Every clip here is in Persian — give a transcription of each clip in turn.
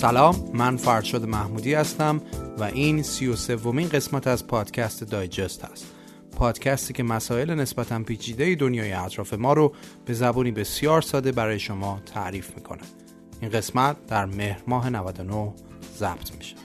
سلام من فرشاد محمودی هستم و این سی و سومین قسمت از پادکست دایجست هست. پادکستی که مسائل نسبتا پیچیده دنیای اطراف ما رو به زبونی بسیار ساده برای شما تعریف می‌کنه. این قسمت در مهر ماه 99 ضبط میشه.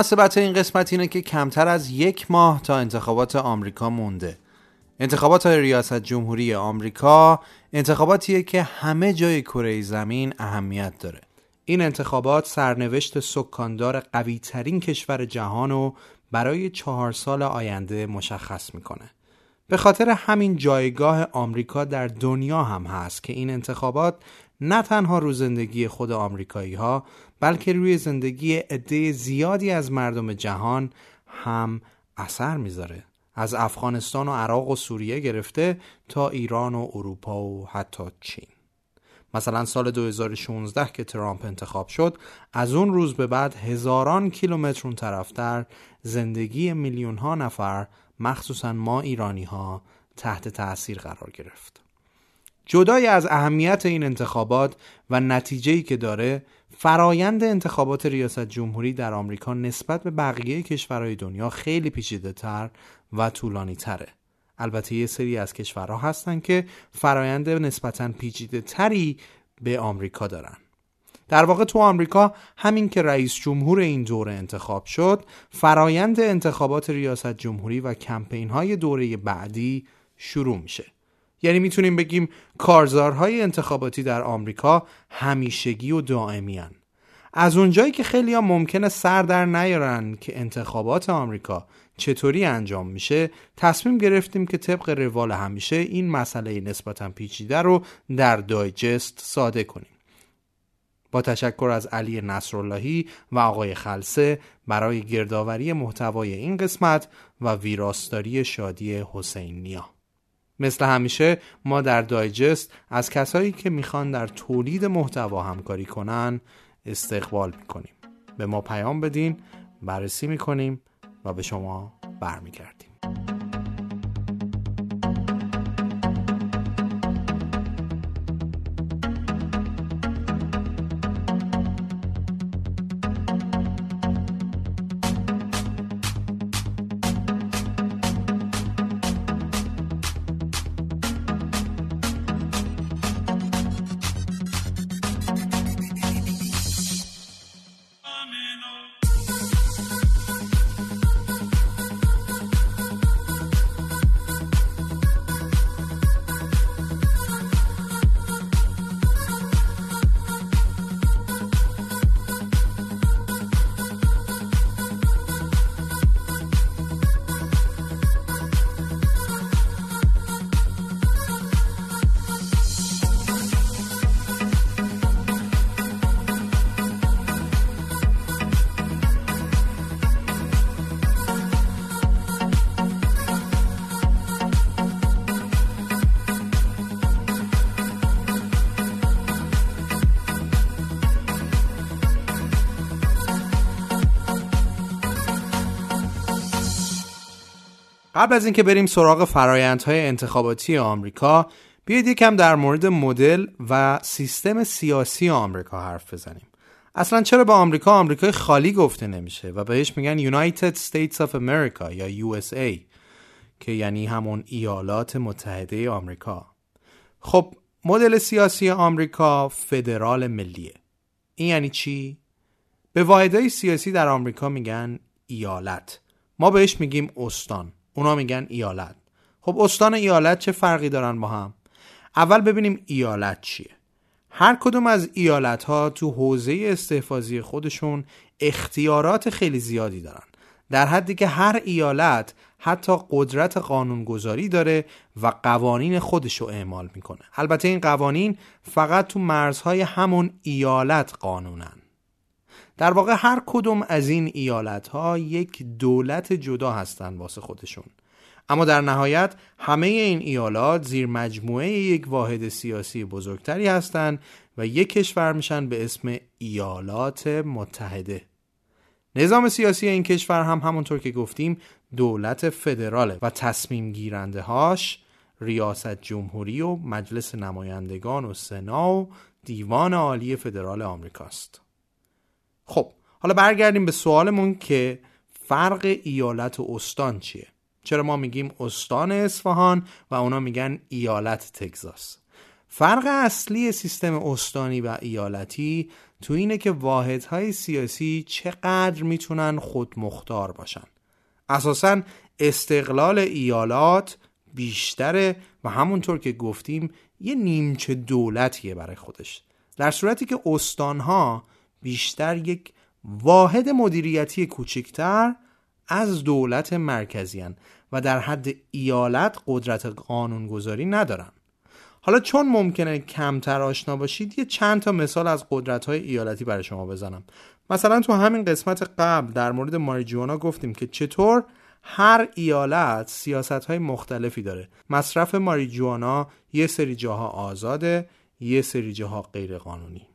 مناسبت این قسمت اینه که کمتر از یک ماه تا انتخابات آمریکا مونده. انتخابات ریاست جمهوری آمریکا انتخاباتیه که همه جای کره زمین اهمیت داره. این انتخابات سرنوشت سکاندار قوی ترین کشور جهان رو برای چهار سال آینده مشخص می‌کنه. به خاطر همین جایگاه آمریکا در دنیا هم هست که این انتخابات نه تنها رو زندگی خود آمریکایی ها بلکه روی زندگی عده زیادی از مردم جهان هم اثر می‌ذاره. از افغانستان و عراق و سوریه گرفته تا ایران و اروپا و حتی چین. مثلا سال 2016 که ترامپ انتخاب شد از اون روز به بعد هزاران کیلومتر اون طرفتر زندگی میلیون ها نفر مخصوصا ما ایرانی ها تحت تاثیر قرار گرفت. جدای از اهمیت این انتخابات و نتیجه‌ای که داره فرایند انتخابات ریاست جمهوری در آمریکا نسبت به بقیه کشورهای دنیا خیلی پیچیده تر و طولانی تره البته یه سری از کشورها هستن که فرایند نسبتا پیچیده تری به آمریکا دارن. در واقع تو آمریکا همین که رئیس جمهور این دوره انتخاب شد فرایند انتخابات ریاست جمهوری و کمپین های دوره بعدی شروع میشه. یعنی می‌تونیم بگیم کارزارهای انتخاباتی در آمریکا همیشگی و دائمی هن. از اونجایی که خیلی ها ممکنه سر در نیارن که انتخابات آمریکا چطوری انجام میشه تصمیم گرفتیم که طبق روال همیشه این مسئله نسبتا پیچیده رو در دایجست ساده کنیم با تشکر از علی نصراللهی و آقای خلسه برای گردآوری محتوای این قسمت و ویراستاری شادی حسین نیا مثل همیشه ما در دایجست از کسایی که می‌خوان در تولید محتوا همکاری کنن استقبال می‌کنیم. به ما پیام بدین بررسی می‌کنیم و به شما برمیگردیم. قبل از اینکه بریم سراغ فرایندهای انتخاباتی آمریکا بیاید یکم در مورد مدل و سیستم سیاسی آمریکا حرف بزنیم. اصلا چرا به آمریکا؟ آمریکای خالی گفته نمیشه و بهش میگن United States of America یا USA که یعنی همون ایالات متحده آمریکا. خب مدل سیاسی آمریکا فدرال ملیه. این یعنی چی؟ به واحدهای سیاسی در آمریکا میگن ایالت. ما بهش میگیم استان. اونا میگن ایالت. خب استان ایالت چه فرقی دارن با هم؟ اول ببینیم ایالت چیه. هر کدوم از ایالت ها تو حوزه استحفاظی خودشون اختیارات خیلی زیادی دارن. در حدی که هر ایالت حتی قدرت قانونگذاری داره و قوانین خودش رو اعمال می‌کنه. البته این قوانین فقط تو مرزهای همون ایالت قانونن. در واقع هر کدوم از این ایالت ها یک دولت جدا هستن واسه خودشون. اما در نهایت همه این ایالات زیر مجموعه یک واحد سیاسی بزرگتری هستند و یک کشور میشن به اسم ایالات متحده. نظام سیاسی این کشور هم همونطور که گفتیم دولت فدراله و تصمیم گیرنده هاش ریاست جمهوری و مجلس نمایندگان و سنا و دیوان عالی فدرال آمریکاست. خب حالا برگردیم به سوالمون که فرق ایالت و استان چیه؟ چرا ما میگیم استان اصفهان و اونا میگن ایالت تگزاس؟ فرق اصلی سیستم استانی و ایالتی تو اینه که واحدهای سیاسی چقدر می‌تونن خودمختار باشن. اساسا استقلال ایالات بیشتره و همونطور که گفتیم یه نیمچه دولتیه برای خودش. در صورتی که استانها بیشتر یک واحد مدیریتی کوچکتر از دولت مرکزی و در حد ایالت قدرت قانونگذاری ندارن. حالا چون ممکنه کمتر آشنا باشید یه چند تا مثال از قدرت های ایالتی برای شما بزنم. مثلا تو همین قسمت قبل در مورد ماریجوانا گفتیم که چطور هر ایالت سیاست های مختلفی داره. مصرف ماریجوانا یه سری جاها آزاده یه سری جاها غیر قانونی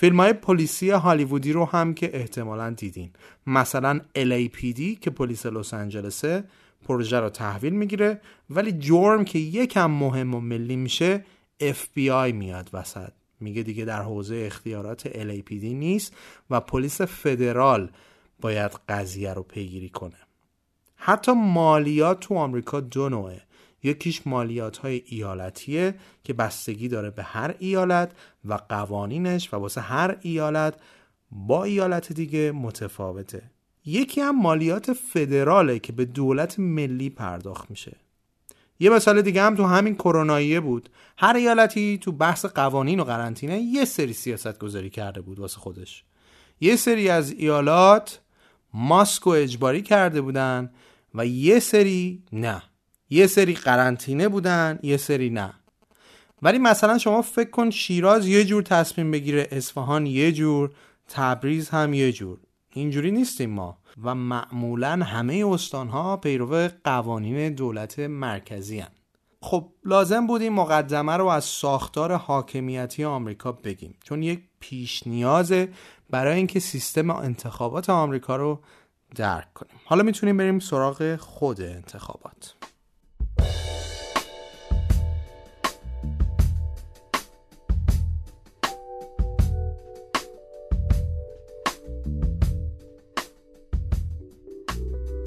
فیلم های پلیسی هالیوودی رو هم که احتمالا دیدین. مثلا LAPD که پلیس لس آنجلسه پروژه رو تحویل می‌گیره ولی جرم که یکم مهم و ملی میشه FBI میاد وسط. میگه دیگه در حوزه اختیارات LAPD نیست و پلیس فدرال باید قضیه رو پیگیری کنه. حتی مالیات تو آمریکا دو نوعه. یکیش مالیات های ایالتیه که بستگی داره به هر ایالت و قوانینش و واسه هر ایالت با ایالت دیگه متفاوته. یکی هم مالیات فدراله که به دولت ملی پرداخت میشه. یه مثال دیگه هم تو همین کروناییه بود. هر ایالتی تو بحث قوانین و قرنطینه یه سری سیاست گذاری کرده بود واسه خودش. یه سری از ایالات ماسک و اجباری کرده بودن و یه سری نه. یه سری قرنطینه بودن یه سری نه. ولی مثلا شما فکر کن شیراز یه جور تصمیم بگیره اصفهان یه جور تبریز هم یه جور. اینجوری نیستیم ما. و معمولا همه استانها پیرو قوانین دولت مرکزی هن. خب لازم بود این مقدمه رو از ساختار حاکمیتی آمریکا بگیم. چون یک پیش نیازه برای اینکه سیستم انتخابات آمریکا رو درک کنیم. حالا می‌تونیم بریم سراغ خود انتخابات.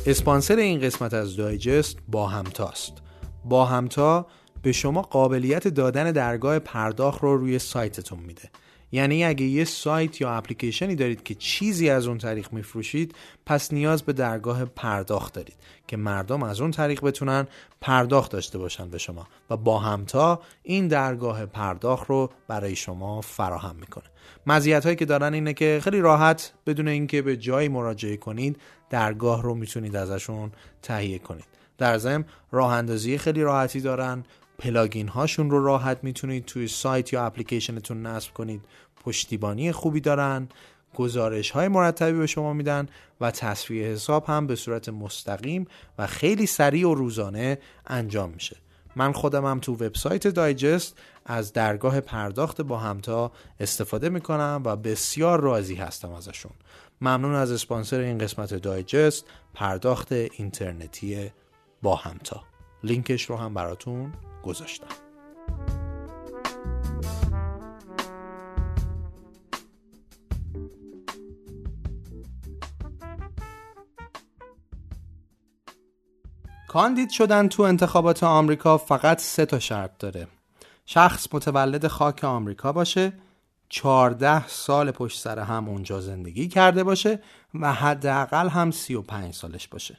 اسپانسر این قسمت از دایجست با همتاست با همتا به شما قابلیت دادن درگاه پرداخت رو روی سایتتون میده. یعنی اگه یه سایت یا اپلیکیشنی دارید که چیزی از اون طریق میفروشید پس نیاز به درگاه پرداخت دارید که مردم از اون طریق بتونن پرداخت داشته باشن به شما و با همتا این درگاه پرداخت رو برای شما فراهم می‌کنه. مزیت هایی که دارن اینه که خیلی راحت بدون اینکه به جایی مراجعه کنید درگاه رو می‌تونید ازشون تهیه کنید. در ضمن راه اندازی خیلی راحتی دارن پلاگین هاشون رو راحت می‌تونید توی سایت یا اپلیکیشنتون نصب کنید. پشتیبانی خوبی دارن گزارش های مرتبی به شما میدن و تصفیه حساب هم به صورت مستقیم و خیلی سریع و روزانه انجام میشه. من خودم هم تو وبسایت دایجست از درگاه پرداخت با همتا استفاده می‌کنم و بسیار راضی هستم ازشون. ممنون از اسپانسر این قسمت دایجست پرداخت اینترنتی با همتا. لینکش رو هم براتون گذاشتم. کاندید شدن تو انتخابات آمریکا فقط سه تا شرط داره. شخص متولد خاک آمریکا باشه 14 سال پشت سر هم اونجا زندگی کرده باشه و حداقل هم 35 سالش باشه.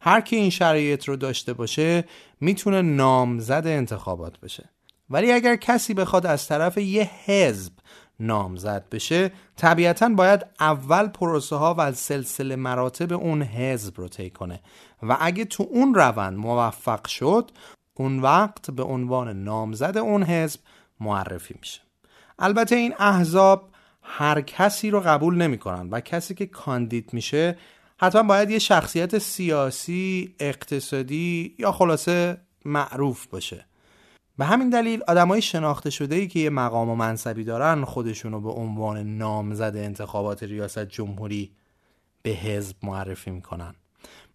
هر کی این شرایط رو داشته باشه می‌تونه نامزد انتخابات بشه. ولی اگر کسی بخواد از طرف یه حزب نامزد بشه طبیعتا باید اول پروسه ها و سلسله مراتب اون حزب رو طی کنه. و اگه تو اون روند موفق شد اون وقت به عنوان نامزد اون حزب معرفی میشه. البته این احزاب هر کسی رو قبول نمی‌کنن و کسی که کاندید میشه حتما باید یه شخصیت سیاسی اقتصادی یا خلاصه معروف باشه. به همین دلیل آدمای شناخته شده ای که یه مقام و منصبی دارن خودشونو به عنوان نامزد انتخابات ریاست جمهوری به حزب معرفی می‌کنن.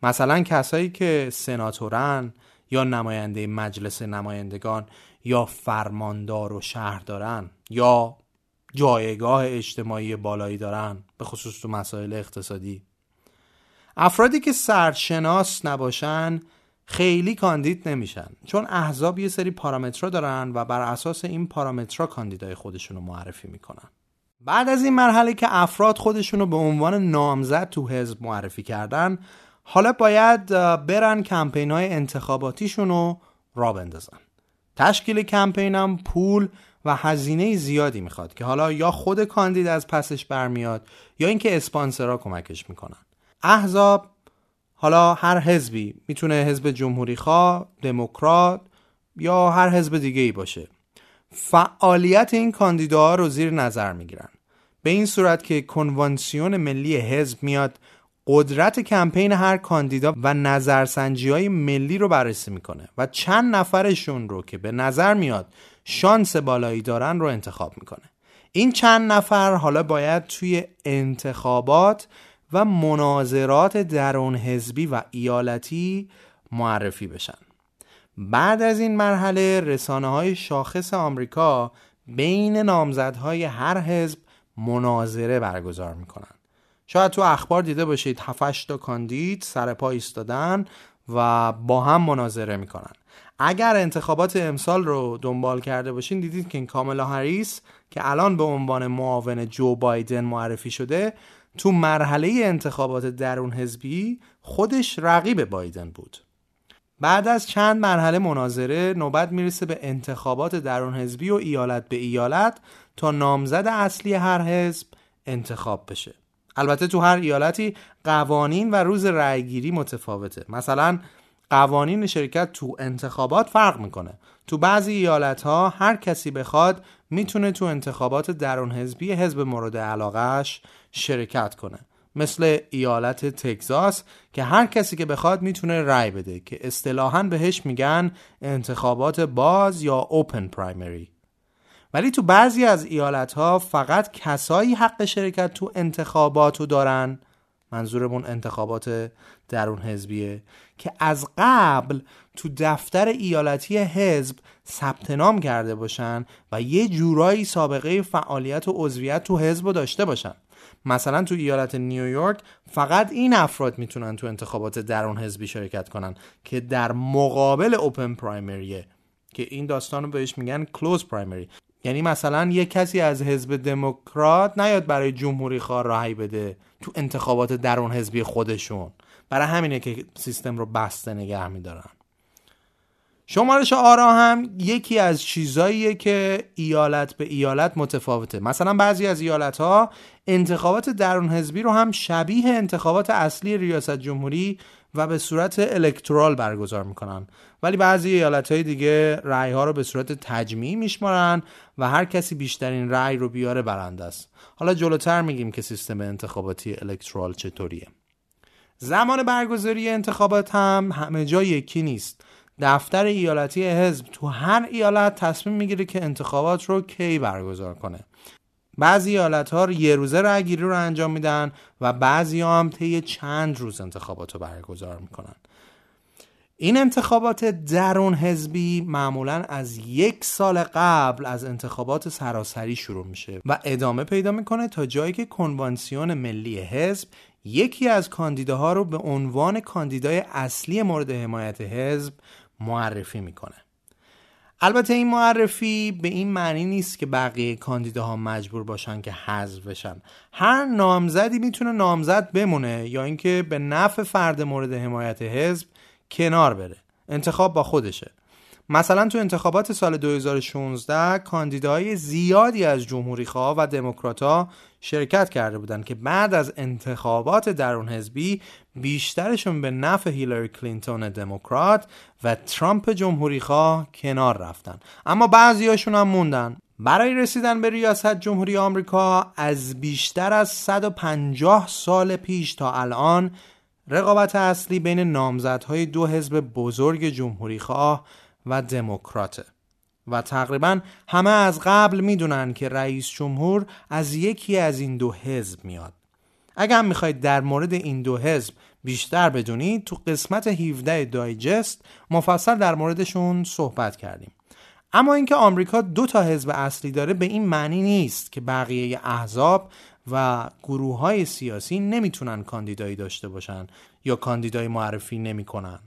مثلا کسایی که سناتورن یا نماینده مجلس نمایندگان یا فرماندار و شهر دارن یا جایگاه اجتماعی بالایی دارن به خصوص تو مسائل اقتصادی. افرادی که سرشناس نباشن خیلی کاندید نمیشن چون احزاب یه سری پارامترها دارن و بر اساس این پارامترها کاندیدای خودشون رو معرفی می‌کنن. بعد از این مرحله که افراد خودشون رو به عنوان نامزد تو حزب معرفی کردن حالا باید برن کمپین های انتخاباتیشون رو را بندازن. تشکیل کمپین هم پول و هزینه زیادی می‌خواد که حالا یا خود کاندید از پسش برمیاد یا اینکه اسپانسرها کمکش می‌کنن. احزاب حالا هر حزبی می‌تونه حزب جمهوری خواه، دموکرات یا هر حزب دیگه ای باشه. فعالیت این کاندیداها رو زیر نظر می‌گیرن. به این صورت که کنوانسیون ملی حزب میاد قدرت کمپین هر کاندیدا و نظرسنجی های ملی رو بررسی می‌کنه و چند نفرشون رو که به نظر میاد شانس بالایی دارن رو انتخاب می‌کنه. این چند نفر حالا باید توی انتخابات و مناظرات درون حزبی و ایالتی معرفی بشن. بعد از این مرحله رسانه های شاخص آمریکا بین نامزدهای هر حزب مناظره برگزار می‌کنن. شاید تو اخبار دیده باشید 7 تا کاندید سر پا ایستادن و با هم مناظره می‌کنن. اگر انتخابات امسال رو دنبال کرده باشین دیدید که این کاملا هریس که الان به عنوان معاون جو بایدن معرفی شده تو مرحله انتخابات درون حزبی خودش رقیب بایدن بود. بعد از چند مرحله مناظره نوبت می‌رسه به انتخابات درون حزبی و ایالت به ایالت تا نامزد اصلی هر حزب انتخاب بشه. البته تو هر ایالتی قوانین و روز رأیگیری متفاوته. مثلا قوانین شرکت تو انتخابات فرق می‌کنه. تو بعضی ایالت ها هر کسی بخواد می‌تونه تو انتخابات درون حزبی حزب مورد علاقهش شرکت کنه. مثل ایالت تگزاس که هر کسی که بخواد می‌تونه رای بده که اصطلاحا بهش میگن انتخابات باز یا اوپن پرایمری ولی تو بعضی از ایالت ها فقط کسایی حق شرکت تو انتخاباتو دارن. منظورمون انتخابات درون حزبیه. که از قبل تو دفتر ایالتی حزب ثبت نام کرده باشن و یه جورایی سابقه فعالیت و عضویت تو حزب داشته باشن. مثلا تو ایالت نیویورک فقط این افراد می‌تونن تو انتخابات درون حزبی شرکت کنن که در مقابل اوپن پرایمریه که این داستان رو بهش میگن کلوز پرایمری یعنی مثلا یه کسی از حزب دموکرات نیاد برای جمهوری خواه راهی بده تو انتخابات درون حزبی خودشون. برای همینه که سیستم رو بسته نگه میدارن. شمارش آرا هم یکی از چیزاییه که ایالت به ایالت متفاوته. مثلا بعضی از ایالت ها انتخابات درون حزبی رو هم شبیه انتخابات اصلی ریاست جمهوری و به صورت الکترال برگزار می‌کنن. ولی بعضی ایالت های دیگه رأی ها رو به صورت تجمیعی میشمارن و هر کسی بیشترین رأی رو بیاره برنده است. حالا جلوتر میگیم که سیستم انتخاباتی الکترال چطوریه. زمان برگزاری انتخابات هم همه جا یکی نیست. دفتر ایالتی حزب تو هر ایالت تصمیم می‌گیره که انتخابات رو کی برگزار کنه. بعضی ایالت ها یه روزه رأی رو انجام میدن و بعضی ها هم طی چند روز انتخابات رو برگزار می‌کنن. این انتخابات درون حزبی معمولا از یک سال قبل از انتخابات سراسری شروع میشه و ادامه پیدا می‌کنه تا جایی که کنوانسیون ملی حزب یکی از کاندیداها رو به عنوان کاندیدای اصلی مورد حمایت حزب معرفی می‌کنه. البته این معرفی به این معنی نیست که بقیه کاندیداها مجبور باشن که حذف بشن. هر نامزدی می‌تونه نامزد بمونه یا اینکه به نفع فرد مورد حمایت حزب کنار بره. انتخاب با خودشه. مثلا تو انتخابات سال 2016 کاندیداهای زیادی از جمهوری خواه و دموکرات شرکت کرده بودند که بعد از انتخابات درون حزبی بیشترشون به نفع هیلاری کلینتون دموکرات و ترامپ جمهوری خواه کنار رفتن. اما بعضیاشون هم موندن. برای رسیدن به ریاست جمهوری آمریکا از بیشتر از 150 سال پیش تا الان رقابت اصلی بین نامزدهای دو حزب بزرگ جمهوری خواه و دموکراته. و تقریبا همه از قبل می‌دونن که رئیس جمهور از یکی از این دو حزب میاد. اگر می‌خواید در مورد این دو حزب بیشتر بدونید تو قسمت 17 دایجست مفصل در موردشون صحبت کردیم. اما اینکه آمریکا دو تا حزب اصلی داره به این معنی نیست که بقیه احزاب و گروه های سیاسی نمی‌تونن کاندیدایی داشته باشن یا کاندیدایی معرفی نمی‌کنن.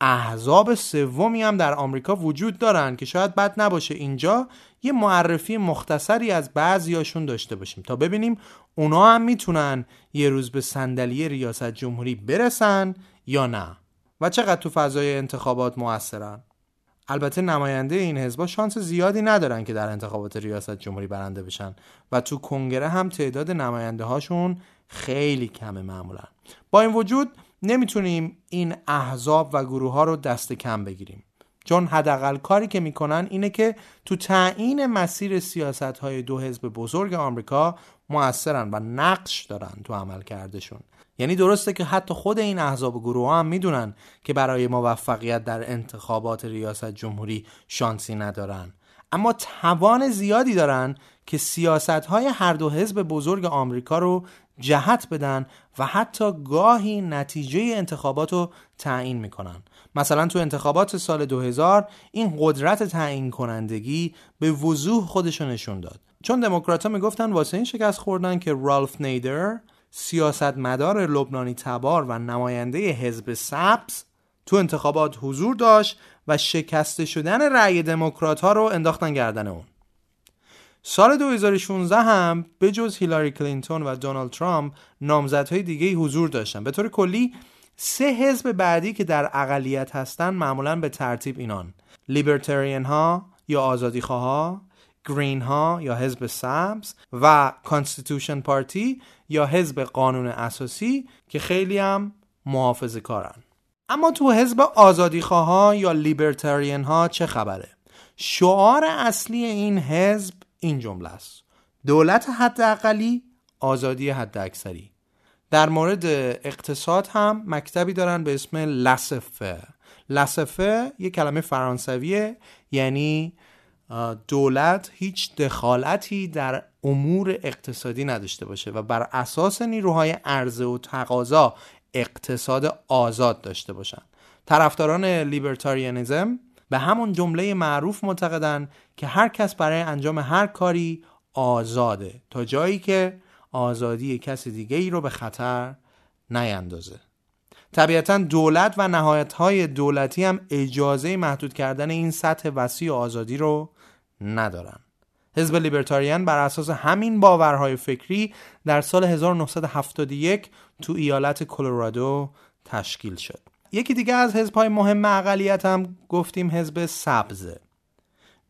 احزاب سومی هم در آمریکا وجود دارن که شاید بد نباشه اینجا. یه معرفی مختصری از بعضیاشون داشته باشیم تا ببینیم اونا هم می‌تونن یه روز به صندلی ریاست جمهوری برسن یا نه. و چقدر تو فضای انتخابات موثرن. البته نماینده این حزبا شانس زیادی ندارن که در انتخابات ریاست جمهوری برنده بشن. و تو کنگره هم تعداد نماینده هاشون خیلی کمه معمولا. با این وجود نمی‌تونیم این احزاب و گروه ها رو دست کم بگیریم. چون حداقل کاری که می‌کنن اینه که تو تعیین مسیر سیاست های دو حزب بزرگ آمریکا موثرن و نقش دارن تو عمل کردشون یعنی درسته که حتی خود این احزاب و گروه ها هم می‌دونن که برای موفقیت در انتخابات ریاست جمهوری شانسی ندارن. اما توان زیادی دارن که سیاست های هر دو حزب بزرگ آمریکا رو جهت بدن و حتی گاهی نتیجه انتخابات رو تعیین می‌کنن. مثلا تو انتخابات سال 2000 این قدرت تعیین کنندگی به وضوح خودشو نشون داد. چون دموکرات ها می‌گفتن واسه این شکست خوردن که رالف نیدر سیاستمدار لبنانی تبار و نماینده حزب سبز تو انتخابات حضور داشت و شکسته شدن رأی دموکرات ها رو انداختن گردن اون. سال 2016 هم به جز هیلاری کلینتون و دونالد ترامپ نامزدهای دیگه حضور داشتن. به طور کلی سه حزب بعدی که در اقلیت هستن معمولا به ترتیب اینان. Libertarian ها یا آزادی ها Green ها یا حزب سبز و Constitution Party یا حزب قانون اساسی که خیلی هم محافظ کارن. اما تو حزب آزادی ها یا لیبرتریان ها چه خبره؟ شعار اصلی این حزب این جمله است. دولت حداقلی آزادی حداکثری. در مورد اقتصاد هم مکتبی دارن به اسم لسفه لسفه یه کلمه فرانسویه یعنی دولت هیچ دخالتی در امور اقتصادی نداشته باشه و بر اساس نیروهای عرضه و تقاضا اقتصاد آزاد داشته باشن. طرفداران لیبرتاریانیزم به همون جمله معروف معتقدن که هر کس برای انجام هر کاری آزاده تا جایی که آزادی کس دیگه ای رو به خطر نیندازه. طبیعتا دولت و نهایت های دولتی هم اجازه محدود کردن این سطح وسیع آزادی رو ندارن. حزب لیبرتاریان بر اساس همین باورهای فکری در سال 1971 تو ایالت کلرادو تشکیل شد. یکی دیگه از حزبهای مهم اقلیت هم گفتیم حزب سبزه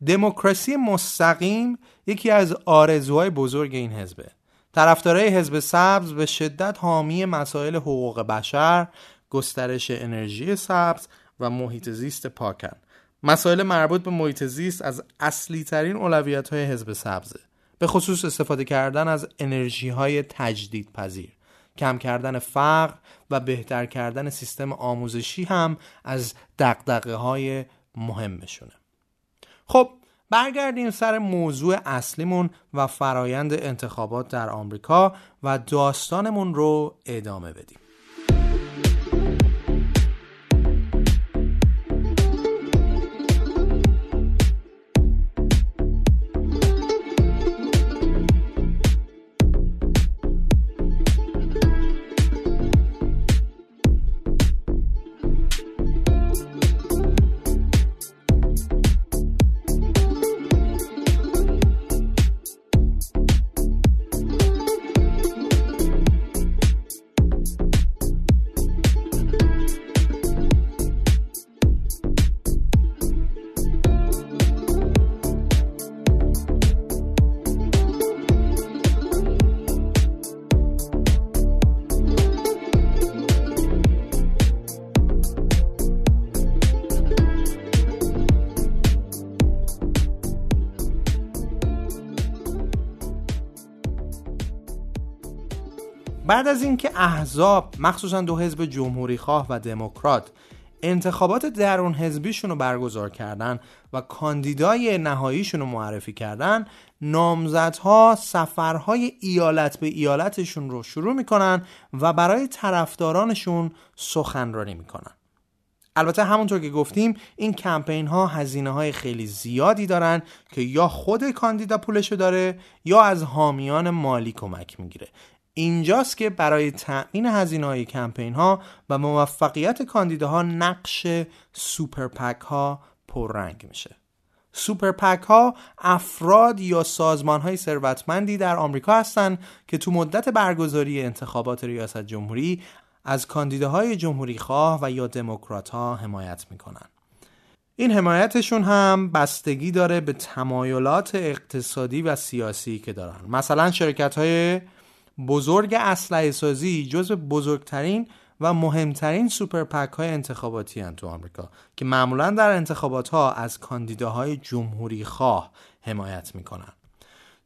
دموکراسی مستقیم یکی از آرزوهای بزرگ این حزبه. طرفدارای حزب سبز به شدت حامی مسائل حقوق بشر گسترش انرژی سبز و محیط زیست پاکن. مسائل مربوط به محیط زیست از اصلی ترین اولویت های حزب سبزه. به خصوص استفاده کردن از انرژی های تجدید پذیر کم کردن فقر و بهتر کردن سیستم آموزشی هم از دقدقه های مهمشونه. خب برگردیم سر موضوع اصلیمون و فرایند انتخابات در آمریکا و داستانمون رو ادامه بدیم. بعد از اینکه احزاب مخصوصا دو حزب جمهوری خواه و دموکرات انتخابات درون حزبیشون رو برگزار کردن و کاندیدای نهاییشون رو معرفی کردن نامزدها سفرهای ایالت به ایالتشون رو شروع می‌کنن و برای طرفدارانشون سخنرانی می‌کنن. البته همونطور که گفتیم این کمپین ها هزینه های خیلی زیادی دارن که یا خود کاندیدا پولشو داره یا از حامیان مالی کمک می‌گیره. اینجاست که برای تأمین هزینه های کمپین ها و موفقیت کاندیداها نقش سوپر پک ها پررنگ میشه. سوپر پک ها افراد یا سازمان های ثروتمندی در آمریکا هستند که تو مدت برگزاری انتخابات ریاست جمهوری از کاندیداهای جمهوری خواه و یا دموکرات ها حمایت می‌کنن. این حمایتشون هم بستگی داره به تمایلات اقتصادی و سیاسی که دارن. مثلا شرکت های بزرگ اسلحه سازی جزو بزرگترین و مهمترین سوپر پک های انتخاباتی هن تو آمریکا که معمولا در انتخابات ها از کاندیداهای جمهوری خواه حمایت می‌کنن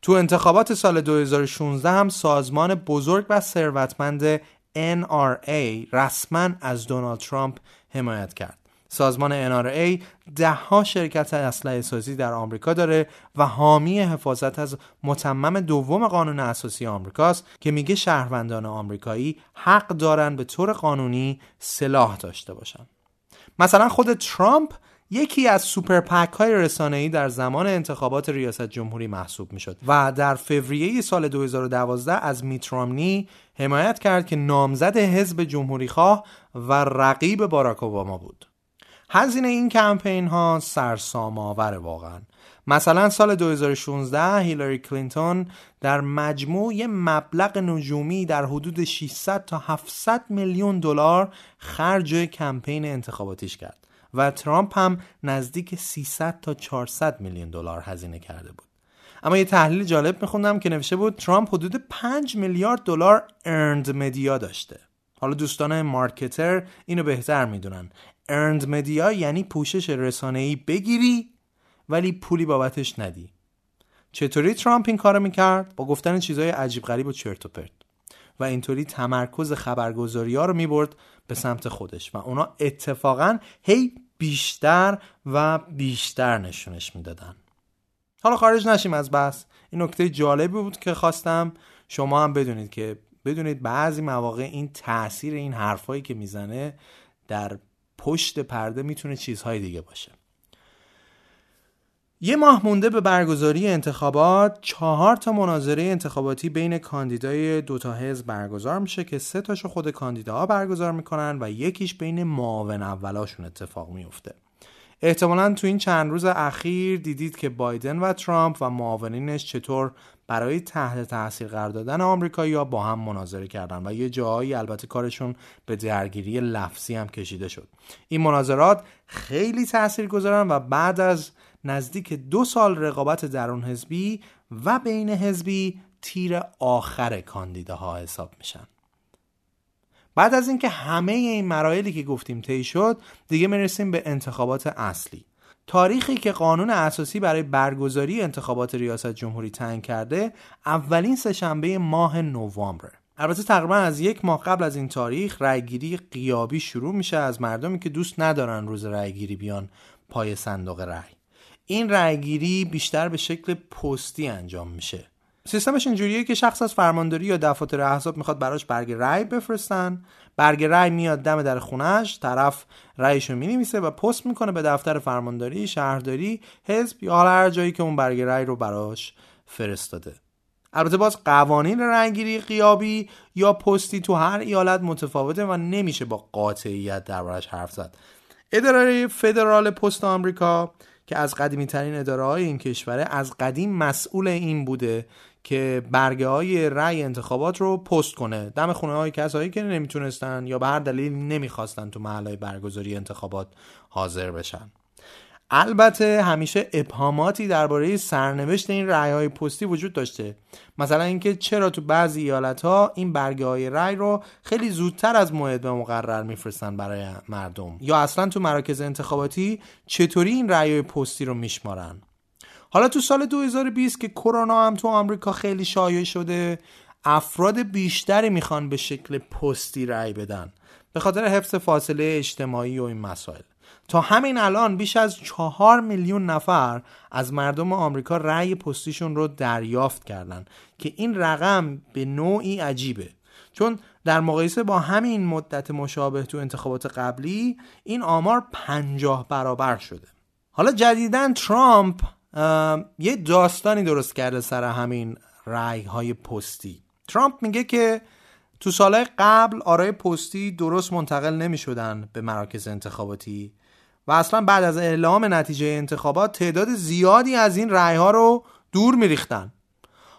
تو انتخابات سال 2016 هم سازمان بزرگ و ثروتمند NRA رسما از دونالد ترامپ حمایت کرد. سازمان NRA دهها شرکت اسلحه سازی در آمریکا داره و حامی حفاظت از متمم دوم قانون اساسی آمریکاست که میگه شهروندان آمریکایی حق دارن به طور قانونی سلاح داشته باشن مثلا خود ترامپ یکی از سوپر پک های رسانه‌ای در زمان انتخابات ریاست جمهوری محسوب می‌شد و در فوریه سال 2012 از میترامنی حمایت کرد که نامزد حزب جمهوری خواه و رقیب باراک اوباما بود. هزینه این کمپین ها سرسام آور واقعا. مثلا سال 2016 هیلاری کلینتون در مجموع یه مبلغ نجومی در حدود 600 تا 700 میلیون دلار خرج کمپین انتخاباتیش کرد و ترامپ هم نزدیک 300 تا 400 میلیون دلار هزینه کرده بود. اما یه تحلیل جالب میخوندم که نوشته بود ترامپ حدود 5 میلیارد دلار ارند مدیا داشته. حالا دوستان مارکتر اینو بهتر می‌دونن. ارند مدیا یعنی پوشش رسانه‌ای بگیری ولی پولی بابتش ندی. چطوری ترامپ این کارو می‌کرد؟ با گفتن چیزهای عجیب غریب و چرت و پرت. و اینطوری تمرکز خبرگزاری ها رو می‌برد به سمت خودش و اونا اتفاقا هی بیشتر و بیشتر نشونش می‌دادن. حالا خارج نشیم از بحث. این نکته جالبی بود که خواستم شما هم بدونید که بدونید بعضی مواقع این تاثیر این حرفایی که می‌زنه در پشت پرده می‌تونه چیزهای دیگه باشه. یه ماه مونده به برگزاری انتخابات چهار تا مناظره انتخاباتی بین کاندیدای دوتا حزب برگزار میشه که سه تاشو خود کاندیداها برگزار می‌کنن و یکیش بین معاون اولاشون اتفاق میفته احتمالا تو این چند روز اخیر دیدید که بایدن و ترامپ و معاونینش چطور برای تحت تاثیر قرار دادن آمریکایی‌ها با هم مناظره کردن. و یه جایی البته کارشون به درگیری لفظی هم کشیده شد. این مناظرات خیلی تاثیر گذارن و بعد از نزدیک دو سال رقابت درون حزبی و بین حزبی تیر آخر کاندیداها حساب میشن. بعد از اینکه همه این مراحلی که گفتیم طی شد دیگه می‌رسیم به انتخابات اصلی. تاریخی که قانون اساسی برای برگزاری انتخابات ریاست جمهوری تعیین کرده اولین سهشنبه ماه نوامبر البته تقریبا از یک ماه قبل از این تاریخ رأیگیری قیابی شروع میشه از مردمی که دوست ندارن روز رأیگیری بیان پای صندوق رأی. این رأیگیری بیشتر به شکل پستی انجام میشه. سیستمش اینجوریه که شخص از فرمانداری یا دفاتر احزاب می‌خواد براش برگ رأی بفرستن. برگ رأی میاد دم در خونش طرف رأیشو می‌نویسه و پست می‌کنه به دفتر فرمانداری شهرداری حزب یا حالا هر جایی که اون برگ رأی رو براش فرستاده. البته باز قوانین رأیگیری قیابی یا پستی تو هر ایالت متفاوته و نمیشه با قاطعیت دربارش حرف زد. اداره فدرال پست آمریکا که از قدیمی ترین اداره های این کشوره از قدیم مسئول این بوده که برگه های رأی انتخابات رو پست کنه. دم خونه های کسایی که نمی‌تونستن یا به هر دلیل نمی‌خواستن تو محل برگزاری انتخابات حاضر بشن. البته همیشه ابهاماتی درباره سرنوشت این رأی های پستی وجود داشته. مثلا اینکه چرا تو بعضی ایالت ها این برگه های رأی رو خیلی زودتر از موعد به مقرر میفرستن برای مردم؟ یا اصلا تو مراکز انتخاباتی چطوری این رأی های پستی رو میشمارن؟ حالا تو سال 2020 که کرونا هم تو آمریکا خیلی شایع شده افراد بیشتری می‌خوان به شکل پستی رأی بدن به خاطر حفظ فاصله اجتماعی و این مسائل. تا همین الان بیش از چهار میلیون نفر از مردم آمریکا رأی پستیشون رو دریافت کردن که این رقم به نوعی عجیبه. چون در مقایسه با همین مدت مشابه تو انتخابات قبلی این آمار پنجاه برابر شده. حالا جدیدا ترامپ یه داستانی درست کرده سر همین رأی های پستی. ترامپ میگه که تو سالهای قبل آرای پستی درست منتقل نمی شدن به مراکز انتخاباتی و اصلا بعد از اعلام نتیجه انتخابات تعداد زیادی از این رأی ها رو دور میریختن.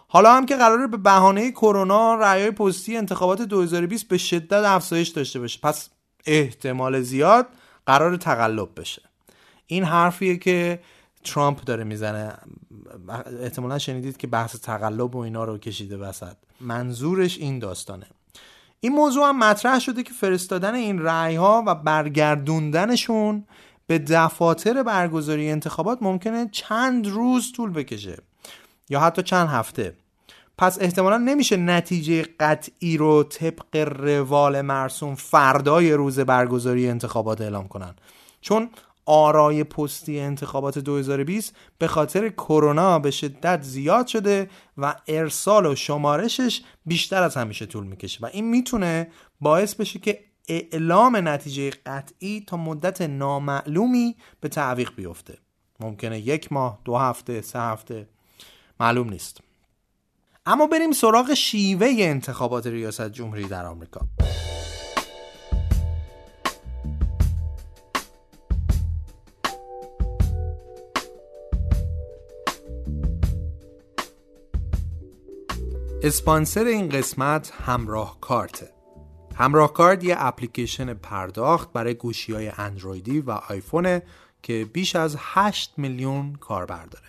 حالا هم که قراره به بهانه کرونا رأی پستی انتخابات 2020 به شدت افزایش داشته باشه. پس احتمال زیاد قرار تقلب بشه. این حرفیه که ترامپ داره می‌زنه. احتمالا شنیدید که بحث تقلب و اینا رو کشیده وسط. منظورش این داستانه. این موضوع هم مطرح شده که فرستادن این رأی ها و برگردوندنشون به دفاتر برگزاری انتخابات ممکنه چند روز طول بکشه یا حتی چند هفته. پس احتمالا نمیشه نتیجه قطعی رو طبق روال مرسوم فردای روز برگزاری انتخابات اعلام کنن. چون آرای پستی انتخابات 2020 به خاطر کرونا به شدت زیاد شده و ارسال و شمارشش بیشتر از همیشه طول می‌کشه. و این می‌تونه باعث بشه که اعلام نتیجه قطعی تا مدت نامعلومی به تعویق بیفته. ممکنه یک ماه دو هفته سه هفته. معلوم نیست. اما بریم سراغ شیوه انتخابات ریاست جمهوری در آمریکا. اسپانسر این قسمت همراه کارته همراه کارت یه اپلیکیشن پرداخت برای گوشی های اندرویدی و آیفونه که بیش از 8 میلیون کاربر داره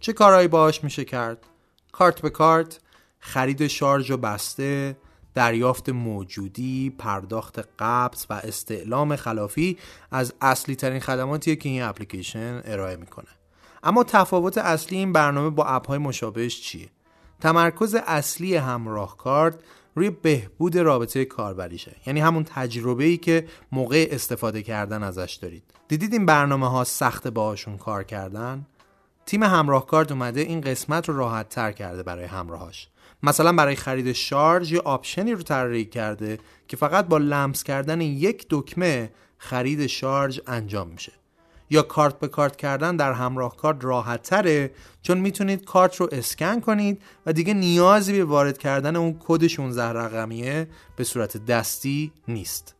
چه کارهایی باهاش میشه کرد؟ کارت به کارت، خرید شارژ و بسته، دریافت موجودی، پرداخت قبض و استعلام خلافی از اصلی ترین خدماتیه که این اپلیکیشن ارائه می‌کنه. اما تفاوت اصلی این برنامه با اپ های مشابهش چیه؟ تمرکز اصلی همراه کارت روی بهبود رابطه کاربریشه. یعنی همون تجربه ای که موقع استفاده کردن ازش دارید. دیدید این برنامه ها سخت باهاشون کار کردن؟ تیم همراه کارت اومده این قسمت رو راحت تر کرده برای همراهاش. مثلا برای خرید شارژ یه option ی رو طراحی کرده که فقط با لمس کردن یک دکمه خرید شارژ انجام میشه. یا کارت به کارت کردن در همراه کارت راحت تره چون می‌تونید کارت رو اسکن کنید و دیگه نیازی به وارد کردن اون کد 16 رقمیه به صورت دستی نیست.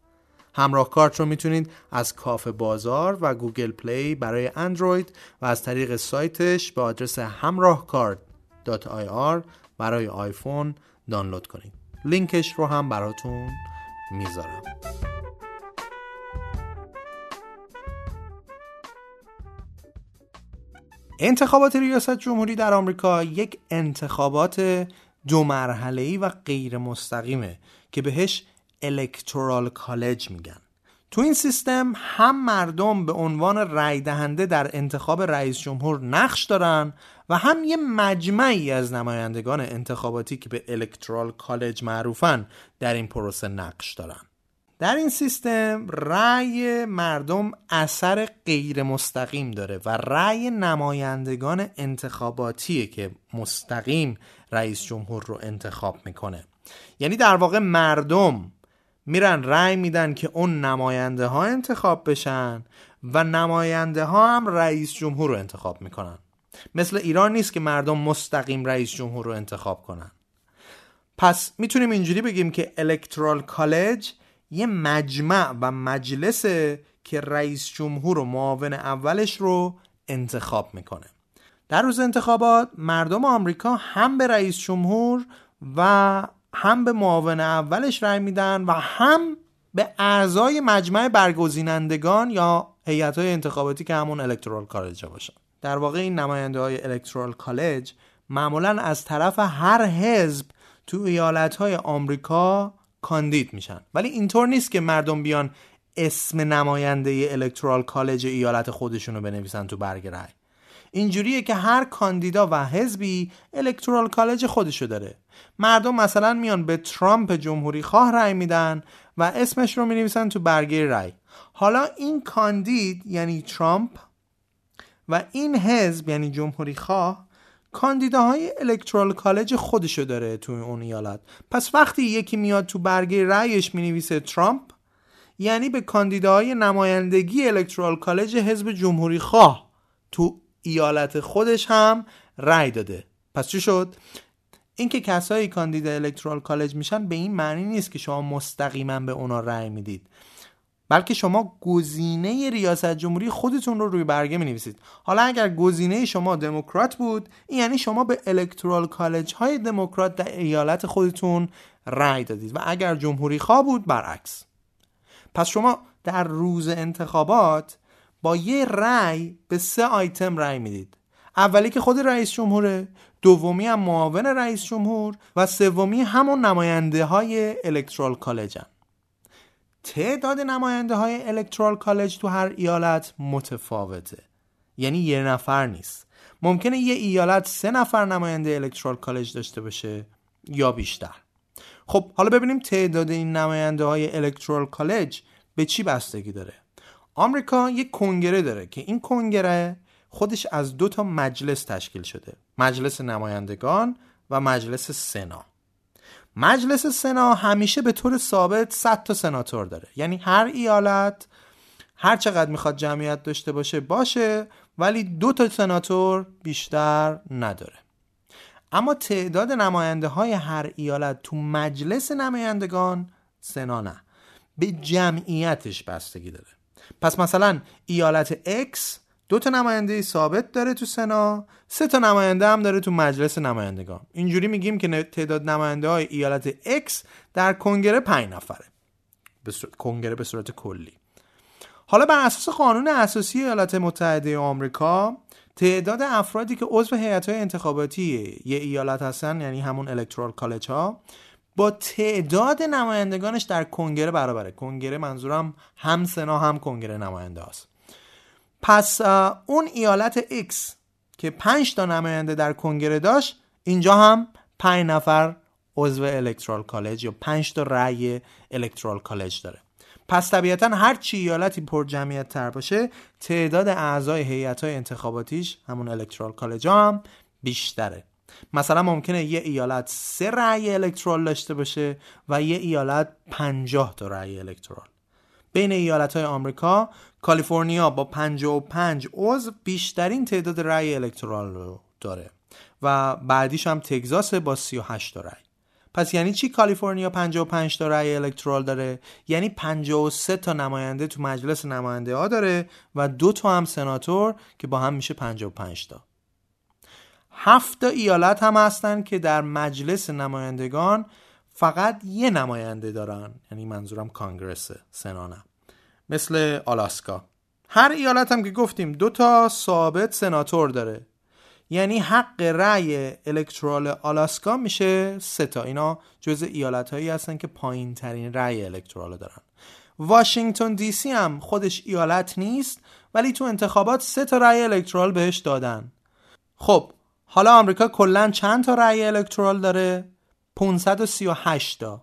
همراه کارت رو می‌تونید از کافه بازار و Google Play برای اندروید و از طریق سایتش به آدرس همراه کارت برای آیفون دانلود کنید. لینکش رو هم براتون می‌ذارم. انتخابات ریاست جمهوری در آمریکا یک انتخابات دو مرحله و غیر مستقیمه که بهش الکترال کالج میگن. تو این سیستم هم مردم به عنوان رای دهنده در انتخاب رئیس جمهور نقش دارن و هم یه مجمعی از نمایندگان انتخاباتی که به الکترال کالج معروفن در این پروسه نقش دارن. در این سیستم رأی مردم اثر غیر مستقیم داره و رأی نمایندگان انتخاباتیه که مستقیم رئیس جمهور رو انتخاب می‌کنه. یعنی در واقع مردم میرن رأی میدن که اون نماینده ها انتخاب بشن و نماینده ها هم رئیس جمهور رو انتخاب می‌کنن. مثل ایران نیست که مردم مستقیم رئیس جمهور رو انتخاب کنن. پس می‌تونیم اینجوری بگیم که الکترال کالج یه مجمع و مجلس که رئیس جمهور و معاون اولش رو انتخاب می‌کنه. در روز انتخابات مردم آمریکا هم به رئیس جمهور و هم به معاون اولش رأی میدن و هم به اعضای مجمع برگزینندگان یا هیئت های انتخاباتی که همون الکترال کالج باشن. در واقع این نماینده های الکترال کالج معمولا از طرف هر حزب تو ایالت های آمریکا کاندید میشن. ولی اینطور نیست که مردم بیان اسم نماینده الکترال کالج ایالت خودشون رو بنویسن تو برگ رای اینجوریه که هر کاندیدا و حزبی الکترال کالج خودشو داره. مردم مثلا میان به ترامپ جمهوری خواه رأی میدن و اسمش رو می‌نویسن تو برگه رأی. حالا این کاندید یعنی ترامپ و این حزب یعنی جمهوری خواه کاندیداهای الکترال کالج خودشو داره تو اون ایالت. پس وقتی یکی میاد تو برگه رأیش می‌نویسه ترامپ یعنی به کاندیداهای نمایندگی الکترال کالج حزب جمهوری خواه تو ایالت خودش هم رأی داده. پس چی شد؟ اینکه کسایی کاندید الکترال کالج میشن به این معنی نیست که شما مستقیما به اونا رأی می‌دید. بلکه شما گزینه ریاست جمهوری خودتون رو روی برگه می نویسید حالا اگر گزینه شما دموکرات بود این یعنی شما به الکترال کالج های دموکرات در ایالت خودتون رأی دادید و اگر جمهوری خواه بود برعکس. پس شما در روز انتخابات با یه رأی به سه آیتم رأی می‌دید. اولی که خود رئیس جمهوره دومی هم معاون رئیس جمهور و سومی همون نماینده های الکترال کالجن تعداد نماینده های الکترال کالج تو هر ایالت متفاوته. یعنی یه نفر نیست. ممکنه یه ایالت سه نفر نماینده الکترال کالج داشته باشه یا بیشتر. خب حالا ببینیم تعداد این نماینده های الکترال کالج به چی بستگی داره. آمریکا یک کنگره داره که این کنگره خودش از دو تا مجلس تشکیل شده. مجلس نمایندگان و مجلس سنا. مجلس سنا همیشه به طور ثابت 100 تا سناتور داره. یعنی هر ایالت هر چقدر می‌خواد جمعیت داشته باشه باشه ولی دو تا سناتور بیشتر نداره. اما تعداد نماینده های هر ایالت تو مجلس نمایندگان سنا نه. به جمعیتش بستگی داره. پس مثلا ایالت X دو تا نماینده ثابت داره تو سنا سه تا نماینده هم داره تو مجلس نمایندگان. اینجوری میگیم که تعداد نماینده های ایالت X در کنگره پنج نفره. به کنگره به صورت کلی. حالا بر اساس قانون اساسی ایالات متحده آمریکا تعداد افرادی که عضو هیئت های انتخاباتی یه ایالت هستن یعنی همون الکترال کالج ها با تعداد نمایندگانش در کنگره برابره. کنگره منظورم هم سنا هم کنگره نماینده است پس اون ایالت X که 5 تا نماینده در کنگره داشت اینجا هم 5 نفر عضو الکترال کالج یا 5 تا رأی الکترال کالج داره. پس طبیعتا هر چی ایالتی پر جمعیت تر باشه تعداد اعضای هیئت های انتخاباتیش همون الکترال کالج هم بیشتره. مثلا ممکنه یه ایالت سه رأی الکترال داشته باشه و یه ایالت 50 تا رأی الکترال بین ایالت های آمریکا کالیفرنیا با 55 عضو بیشترین تعداد رأی الکترال رو داره و بعدیش هم تگزاس با 38 تا رأی. پس یعنی چی کالیفرنیا 55 تا رأی الکترال داره؟ یعنی 53 تا نماینده تو مجلس نماینده ها داره و دو تا هم سناتور که با هم میشه 55 تا. هفت تا ایالت هم هستن که در مجلس نمایندگان فقط یه نماینده دارن. یعنی منظورم کانگرس سنا مثل آلاسکا. هر ایالت هم که گفتیم دو تا ثابت سناتور داره. یعنی حق رأی الکترال آلاسکا میشه سه تا. اینا جز ایالت هایی هستن که پایین ترین رأی الکترال دارن. واشنگتن دی سی هم خودش ایالت نیست ولی تو انتخابات سه تا رأی الکترال بهش دادن. خب حالا آمریکا کلا چند تا رأی الکترال داره؟ 538 تا.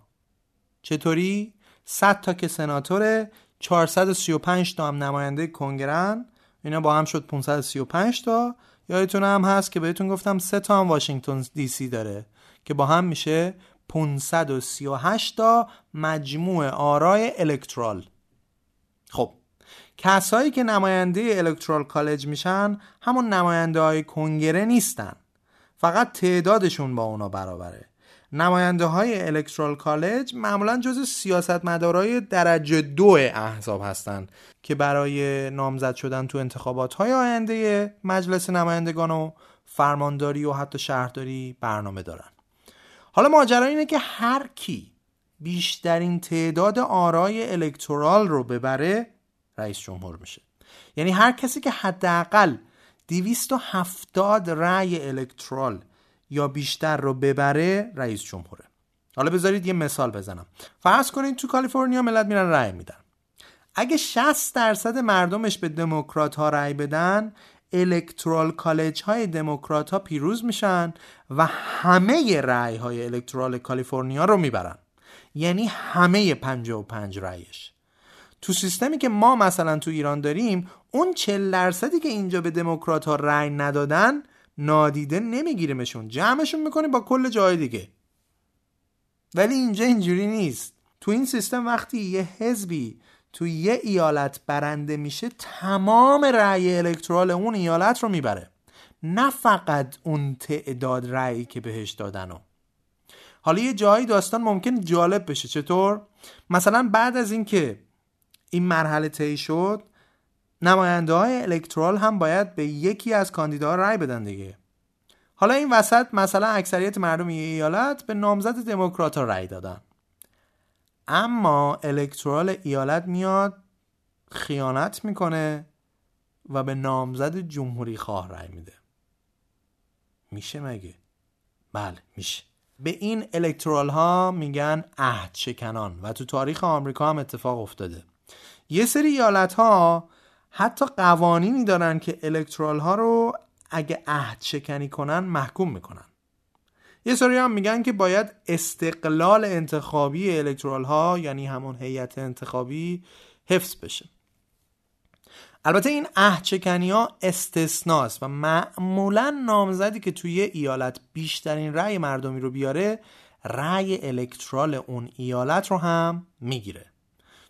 چطوری؟ 100 تا که سناتوره 435 تا هم نماینده کنگرن. اینا با هم شد 535 تا. یادتون هم هست که بهتون گفتم سه تا هم واشنگتن دی سی داره که با هم میشه 538 تا مجموع آرای الکترال. خب کسایی که نماینده الکترال کالج میشن همون نماینده های کنگره نیستن. فقط تعدادشون با اونا برابره. نماینده های الکترال کالج معمولا جز سیاستمدارای درجه دو احزاب هستند که برای نامزد شدن تو انتخابات های آینده مجلس نمایندگان و فرمانداری و حتی شهرداری برنامه دارن. حالا ماجرا اینه که هر کی بیشترین تعداد آرای الکترال رو ببره رئیس جمهور میشه. یعنی هر کسی که حداقل 270 رأی الکترال یا بیشتر رو ببره رئیس جمهوره. حالا بذارید یه مثال بزنم. فرض کنید تو کالیفرنیا ملت میرن رأی میدن. اگه 60 درصد مردمش به دموکرات ها رأی بدن الکترال کالج های دموکرات ها پیروز میشن و همه رأی های الکترال کالیفرنیا رو می‌برن. یعنی همه 55 رأیش. تو سیستمی که ما مثلا تو ایران داریم اون 40 درصدی که اینجا به دموکرات ها رأی ندادن نادیده نمیگیریمشون جمعشون می‌کنه با کل جای دیگه. ولی اینجا اینجوری نیست. تو این سیستم وقتی یه حزبی تو یه ایالت برنده میشه تمام رأی الکترال اون ایالت رو می‌بره. نه فقط اون تعداد رأیی که بهش دادن و. حالا یه جایی داستان ممکن جالب بشه. چطور؟ مثلا بعد از اینکه این مرحله طی شد نماینده های الکترال هم باید به یکی از کاندیداها رأی بدن دیگه. حالا این وسط مثلا اکثریت مردم ایالت به نامزد دموکرات ها رأی دادن. اما الکترال ایالت میاد خیانت می‌کنه و به نامزد جمهوری خواه رأی میده. میشه مگه؟ بله میشه. به این الکترال ها میگن عهد شکنان و تو تاریخ آمریکا هم اتفاق افتاده. یه سری ایالت ها حتی قوانینی دارن که الکترال ها رو اگه عهد شکنی کنن محکوم می‌کنن. یه سری هم میگن که باید استقلال انتخابی الکترال ها یعنی همون هیئت انتخابی حفظ بشه. البته این عهد ها استثناست و معمولا نامزدی که توی ایالت بیشترین رأی مردمی رو بیاره رأی الکترال اون ایالت رو هم می‌گیره.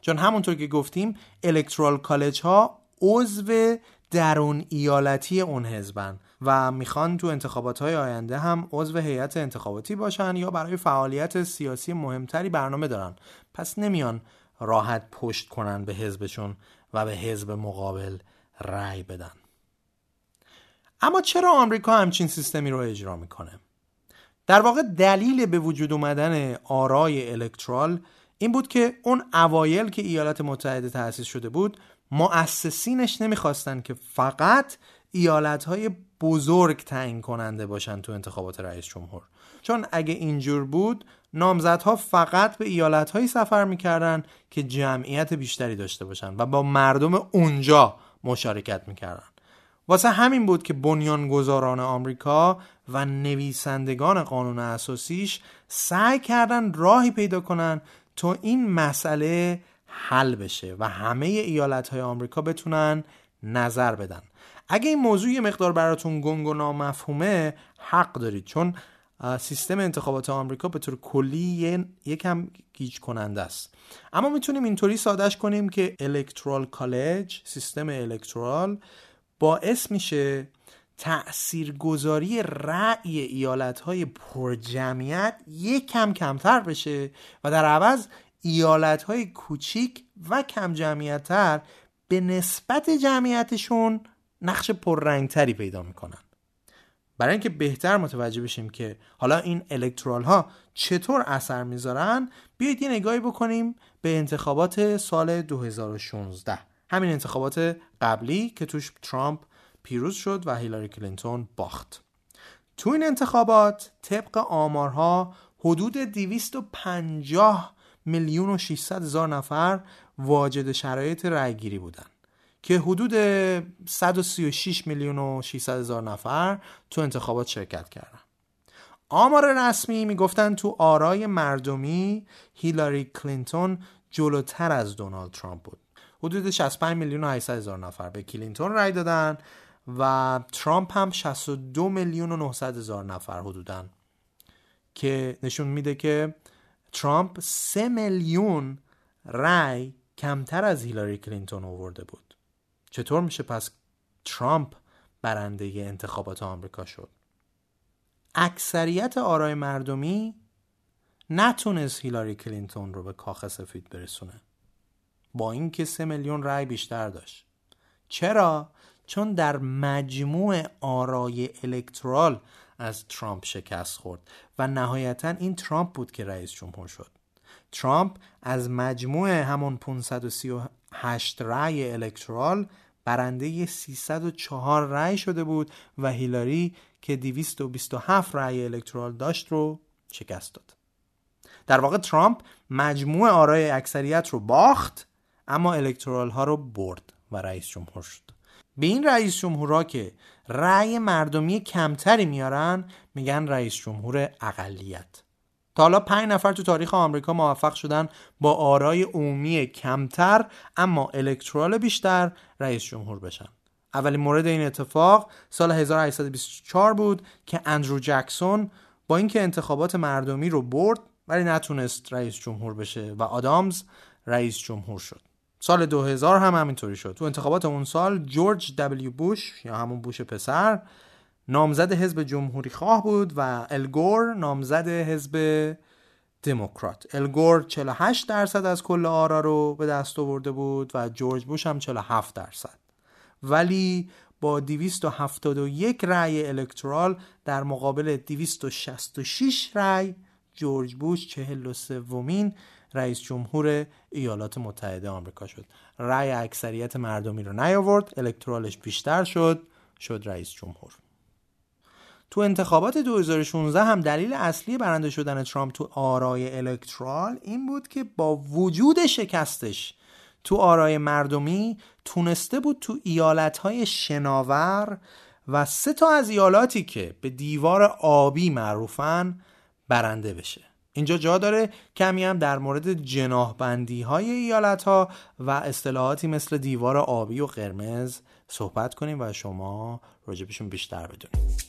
چون همونطور که گفتیم الکترال کالج ها عضو درون ایالتی اون حزبن و می‌خوان تو انتخابات های آینده هم عضو هیئت انتخاباتی باشن یا برای فعالیت سیاسی مهمتری برنامه دارن. پس نمیان راحت پشت کنن به حزبشون و به حزب مقابل رأی بدن. اما چرا آمریکا همچین سیستمی رو اجرا می‌کنه؟ در واقع دلیل به وجود اومدن آرای الکترال این بود که اون اوایل که ایالات متحده تأسیس شده بود مؤسسینش نمی‌خواستن که فقط ایالت های بزرگ تعیین کننده باشن تو انتخابات رئیس جمهور. چون اگه اینجور بود نامزدها فقط به ایالت هایی سفر می‌کردن که جمعیت بیشتری داشته باشن و با مردم اونجا مشارکت می‌کردن. واسه همین بود که بنیانگذاران آمریکا و نویسندگان قانون اساسیش سعی کردن راهی پیدا کنن تا این مسئله حل بشه و همه ایالت های آمریکا بتونن نظر بدن. اگه این موضوع یه مقدار براتون گنگ و نامفهومه حق دارید چون سیستم انتخابات آمریکا به طور کلی یکم گیج کننده است. اما می‌تونیم اینطوری سادش کنیم که الکترال کالج سیستم الکترال باعث میشه تأثیرگذاری رأی ایالت های پرجمعیت یک کم کمتر بشه و در عوض ایالت های کوچیک و کم جمعیتتر به نسبت جمعیتشون نقش پررنگتری پیدا می‌کنن. برای اینکه بهتر متوجه بشیم که حالا این الکترال ها چطور اثر می‌ذارن بیایید یه نگاهی بکنیم به انتخابات سال 2016 همین انتخابات قبلی که توش ترامپ پیروز شد و هیلاری کلینتون باخت. تو این انتخابات طبق آمارها حدود 250 میلیون و 600 هزار نفر واجد شرایط رأیگیری بودن که حدود 136 میلیون و 600 هزار نفر تو انتخابات شرکت کردن. آمار رسمی می‌گفتن تو آرای مردمی هیلاری کلینتون جلوتر از دونالد ترامپ بود. حدود 65 میلیون و 800 هزار نفر به کلینتون رای دادن و ترامپ هم 62 میلیون و 900 هزار نفر حدودن که نشون میده که ترامپ 3 میلیون رای کمتر از هیلاری کلینتون آورده بود. چطور میشه پس ترامپ برنده انتخابات آمریکا شد؟ اکثریت آرای مردمی نتونست هیلاری کلینتون رو به کاخ سفید برسونه. با اینکه سه میلیون رای بیشتر داشت. چرا؟ چون در مجموع آرای electoral از ترامپ شکست خورد و نهایتا این ترامپ بود که رئیس جمهور شد. ترامپ از مجموع همون 538 رأی الکترال برنده 304 رأی شده بود و هیلاری که 227 رأی الکترال داشت رو شکست داد. در واقع ترامپ مجموع آرای اکثریت رو باخت اما الکترال ها رو برد و رئیس جمهور شد. به این رئیس جمهورا که رأی مردمی کمتری میارن میگن رئیس جمهور اقلیت. تا حالا پنج نفر تو تاریخ آمریکا موفق شدن با آرای عمومی کمتر اما الکترال بیشتر رئیس جمهور بشن. اولین مورد این اتفاق سال 1824 بود که اندرو جکسون با اینکه انتخابات مردمی رو برد ولی نتونست رئیس جمهور بشه و آدامز رئیس جمهور شد. سال 2000 هم همینطوری شد. تو انتخابات اون سال جورج دبلیو بوش یا همون بوش پسر نامزد حزب جمهوری خواه بود و الگور نامزد حزب دموکرات. الگور 48 درصد از کل آرا رو به دست آورده بود و جورج بوش هم 47 درصد. ولی با 271 رأی الکترال در مقابل 266 رأی جورج بوش 43 ومین رئیس جمهور ایالات متحده آمریکا شد. رأی اکثریت مردمی رو نیاورد الکترالش بیشتر شد شد رئیس جمهور. تو انتخابات 2016 هم دلیل اصلی برنده شدن ترامپ تو آرای الکترال این بود که با وجود شکستش تو آرای مردمی تونسته بود تو ایالتهای شناور و سه تا از ایالاتی که به دیوار آبی معروفن برنده بشه. اینجا جا داره کمی هم در مورد جناح بندی های ایالت ها و اصطلاحاتی مثل دیوار آبی و قرمز صحبت کنیم و شما راجبشون بیشتر بدونید.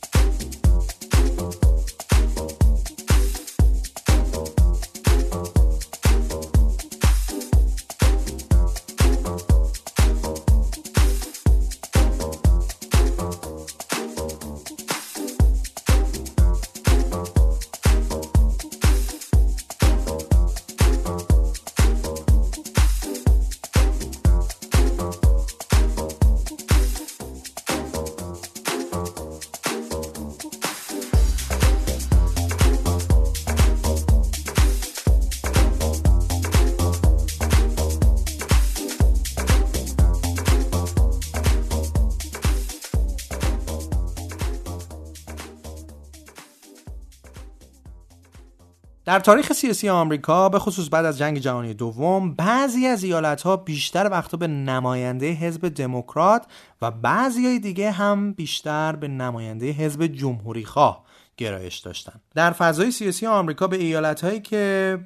در تاریخ سیاسی آمریکا به خصوص بعد از جنگ جهانی دوم بعضی از ایالتها بیشتر وقتا به نماینده حزب دموکرات و بعضی دیگه هم بیشتر به نماینده حزب جمهوری خواه گرایش داشتن. در فضای سیاسی آمریکا به ایالت هایی که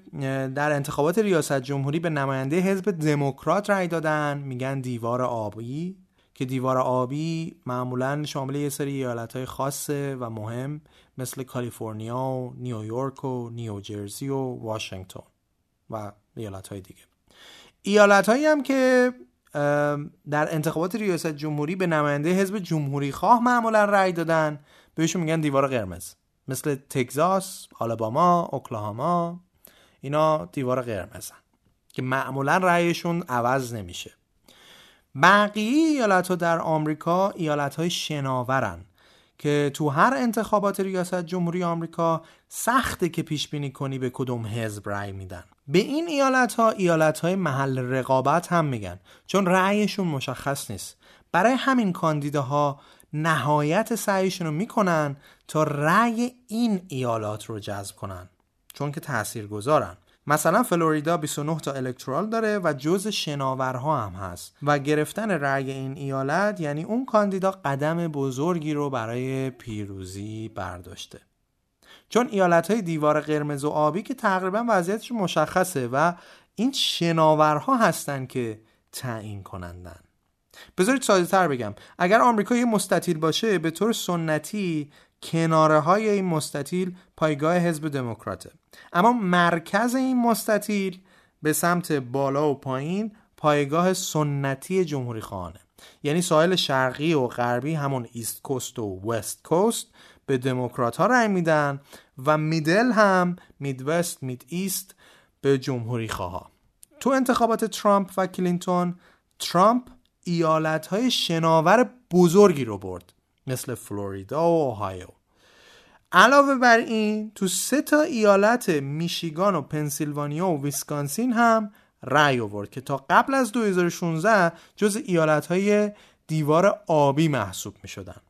در انتخابات ریاست جمهوری به نماینده حزب دموکرات رأی دادن میگن دیوار آبی که دیوار آبی معمولا شامل یه سری ایالت های خاصه و مهم مثل کالیفرنیا و نیویورک و نیوجرسی و واشنگتن و ایالت های دیگه. ایالت هایی هم که در انتخابات ریاست جمهوری به نماینده حزب جمهوری خواه معمولا رأی دادن بهشون میگن دیوار قرمز. مثل تگزاس، آلاباما، اوکلاهاما اینا دیوار قرمزن که معمولا رأیشون عوض نمیشه. بقیه ایالت ها در آمریکا ایالت های شناورن. که تو هر انتخابات ریاست جمهوری آمریکا سخته که پیش بینی کنی به کدوم حزب رأی میدن. به این ایالت ها ایالت های محل رقابت هم میگن چون رأیشون مشخص نیست. برای همین کاندیداها نهایت سعیشون رو می‌کنن تا رأی این ایالات رو جذب کنن چون که تأثیر گذارن مثلا فلوریدا 29 تا الکترال داره و جز شناورها هم هست. و گرفتن رأی این ایالت یعنی اون کاندیدا قدم بزرگی رو برای پیروزی برداشته. چون ایالت های دیوار قرمز و آبی که تقریبا وضعیتش مشخصه و این شناورها هستن که تعیین کنندن. بذارید ساده تر بگم. اگر آمریکا یه مستطیل باشه به طور سنتی کناره های این مستطیل پایگاه حزب دموکراته. اما مرکز این مستطیل به سمت بالا و پایین پایگاه سنتی جمهوری خانه یعنی ساحل شرقی و غربی همون ایست کوست و وست کوست به دموکرات ها رای میدن و middle هم Midwest Mideast به جمهوری خواه تو انتخابات ترامپ و کلینتون ترامپ ایالت های شناور بزرگی رو برد مثل فلوریدا و اوهایو علاوه بر این تو سه تا ایالت میشیگان و پنسیلوانیا و ویسکانسین هم رأی آورد که تا قبل از 2016 جز ایالت های دیوار آبی محسوب می شدن.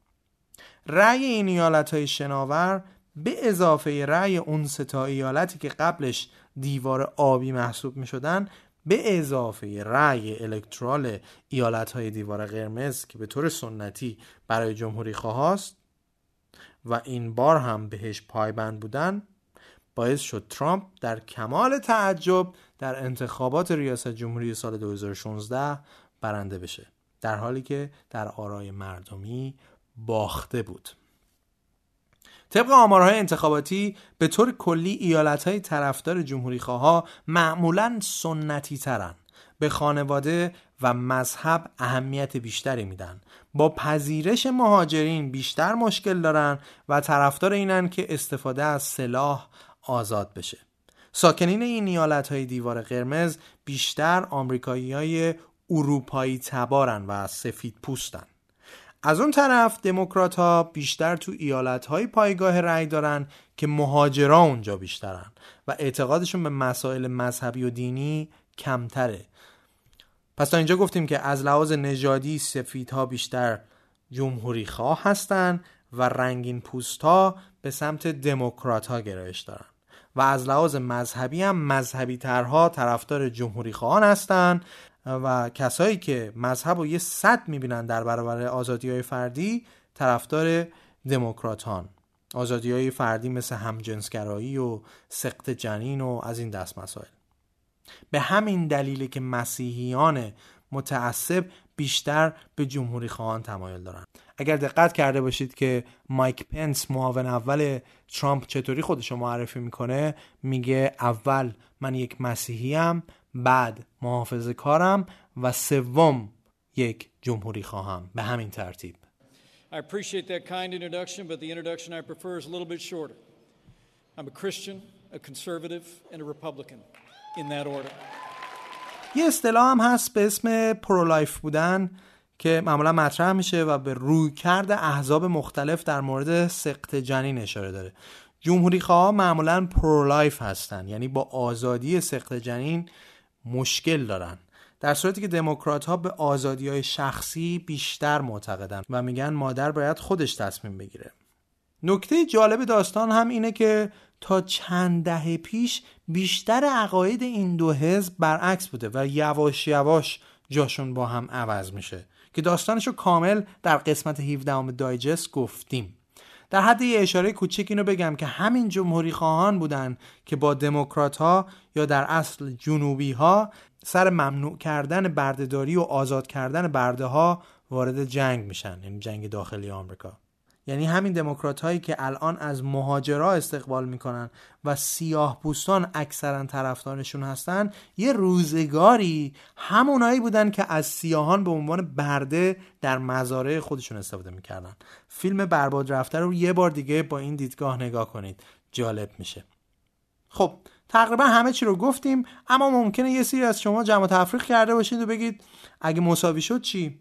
رأی این ایالت های شناور به اضافه رأی اون سه تا ایالتی که قبلش دیوار آبی محسوب می شدن به اضافه رأی الکترال ایالت های دیوار قرمز که به طور سنتی برای جمهوری خواهاست و این بار هم بهش پایبند بودن باعث شد ترامپ در کمال تعجب در انتخابات ریاست جمهوری سال 2016 برنده بشه در حالی که در آرای مردمی باخته بود. طبق آمارهای انتخاباتی به طور کلی ایالتهای طرفدار جمهوری خواه معمولا سنتی ترن به خانواده و مذهب اهمیت بیشتری میدن. با پذیرش مهاجرین بیشتر مشکل دارن و طرفدار اینن که استفاده از سلاح آزاد بشه. ساکنین این ایالت های دیوار قرمز بیشتر آمریکایی های اروپایی تبارن و سفید پوستن. از اون طرف دموکرات ها بیشتر تو ایالت های پایگاه رأی دارن که مهاجرا اونجا بیشترن و اعتقادشون به مسائل مذهبی و دینی کمتره. پس تا اینجا گفتیم که از لحاظ نژادی سفیدها بیشتر جمهوری خواه هستن و رنگین پوست ها به سمت دموکرات ها گرایش دارن. و از لحاظ مذهبی هم مذهبی ترها طرفدار جمهوری خواهان هستند و کسایی که مذهب و یه صد می‌بینن در برابر آزادی های فردی طرفدار دموکراتان. آزادی های فردی مثل همجنسگرایی و سقط جنین و از این دست مسائل. به همین دلیل که مسیحیان متعصب بیشتر به جمهوری خواهان تمایل دارن. اگر دقت کرده باشید که مایک پنس معاون اول ترامپ چطوری خودشو معرفی می‌کنه میگه اول من یک مسیحیم بعد محافظ کارم و سوم یک جمهوری خواهم به همین ترتیب I appreciate that kind introduction, but the introduction I prefer is a little bit shorter. I'm a Christian, a conservative, and a Republican in that order. یه اصطلاح هم هست به اسم pro-life بودن که معمولا مطرح میشه و به رویکرد احزاب مختلف در مورد سقط جنین اشاره داره جمهوری خواه معمولا pro-life هستن یعنی با آزادی سقط جنین مشکل دارن. در صورتی که دموکرات ها به آزادی های شخصی بیشتر معتقدن و میگن مادر باید خودش تصمیم بگیره. نکته جالب داستان هم اینه که تا چند دهه پیش بیشتر عقاید این دو حزب برعکس بوده و یواش یواش جاشون با هم عوض میشه که داستانش رو کامل در قسمت 17 دایجست گفتیم. در حد یه اشاره کوچک اینو بگم که همین جمهوری خواهان بودن که با دموکرات ها یا در اصل جنوبی ها سر ممنوع کردن بردهداری و آزاد کردن برده ها وارد جنگ میشن یعنی جنگ داخلی آمریکا. یعنی همین دموکرات هایی که الان از مهاجرا استقبال می‌کنن و سیاه پوستان اکثرا طرفدارشون هستن یه روزگاری همونایی بودن که از سیاهان به عنوان برده در مزارع خودشون استفاده می‌کردن. فیلم برباد رفته رو یه بار دیگه با این دیدگاه نگاه کنید. جالب میشه. خب تقریبا همه چی رو گفتیم اما ممکنه یه سری از شما جمع تفریق کرده باشید و بگید اگه مساوی شد چی؟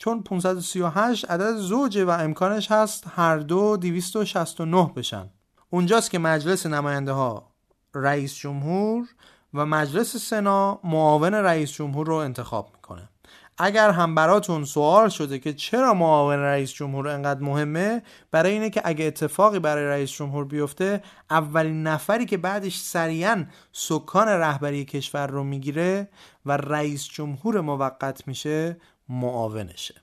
چون 538 عدد زوجه و امکانش هست هر دو 269 بشن. اونجاست که مجلس نماینده ها رئیس جمهور و مجلس سنا معاون رئیس جمهور رو انتخاب می‌کنه. اگر هم براتون سوال شده که چرا معاون رئیس جمهور انقدر مهمه برای اینه که اگه اتفاقی برای رئیس جمهور بیفته اولین نفری که بعدش سریعا سکان رهبری کشور رو می‌گیره و رئیس جمهور موقت میشه معاونشه.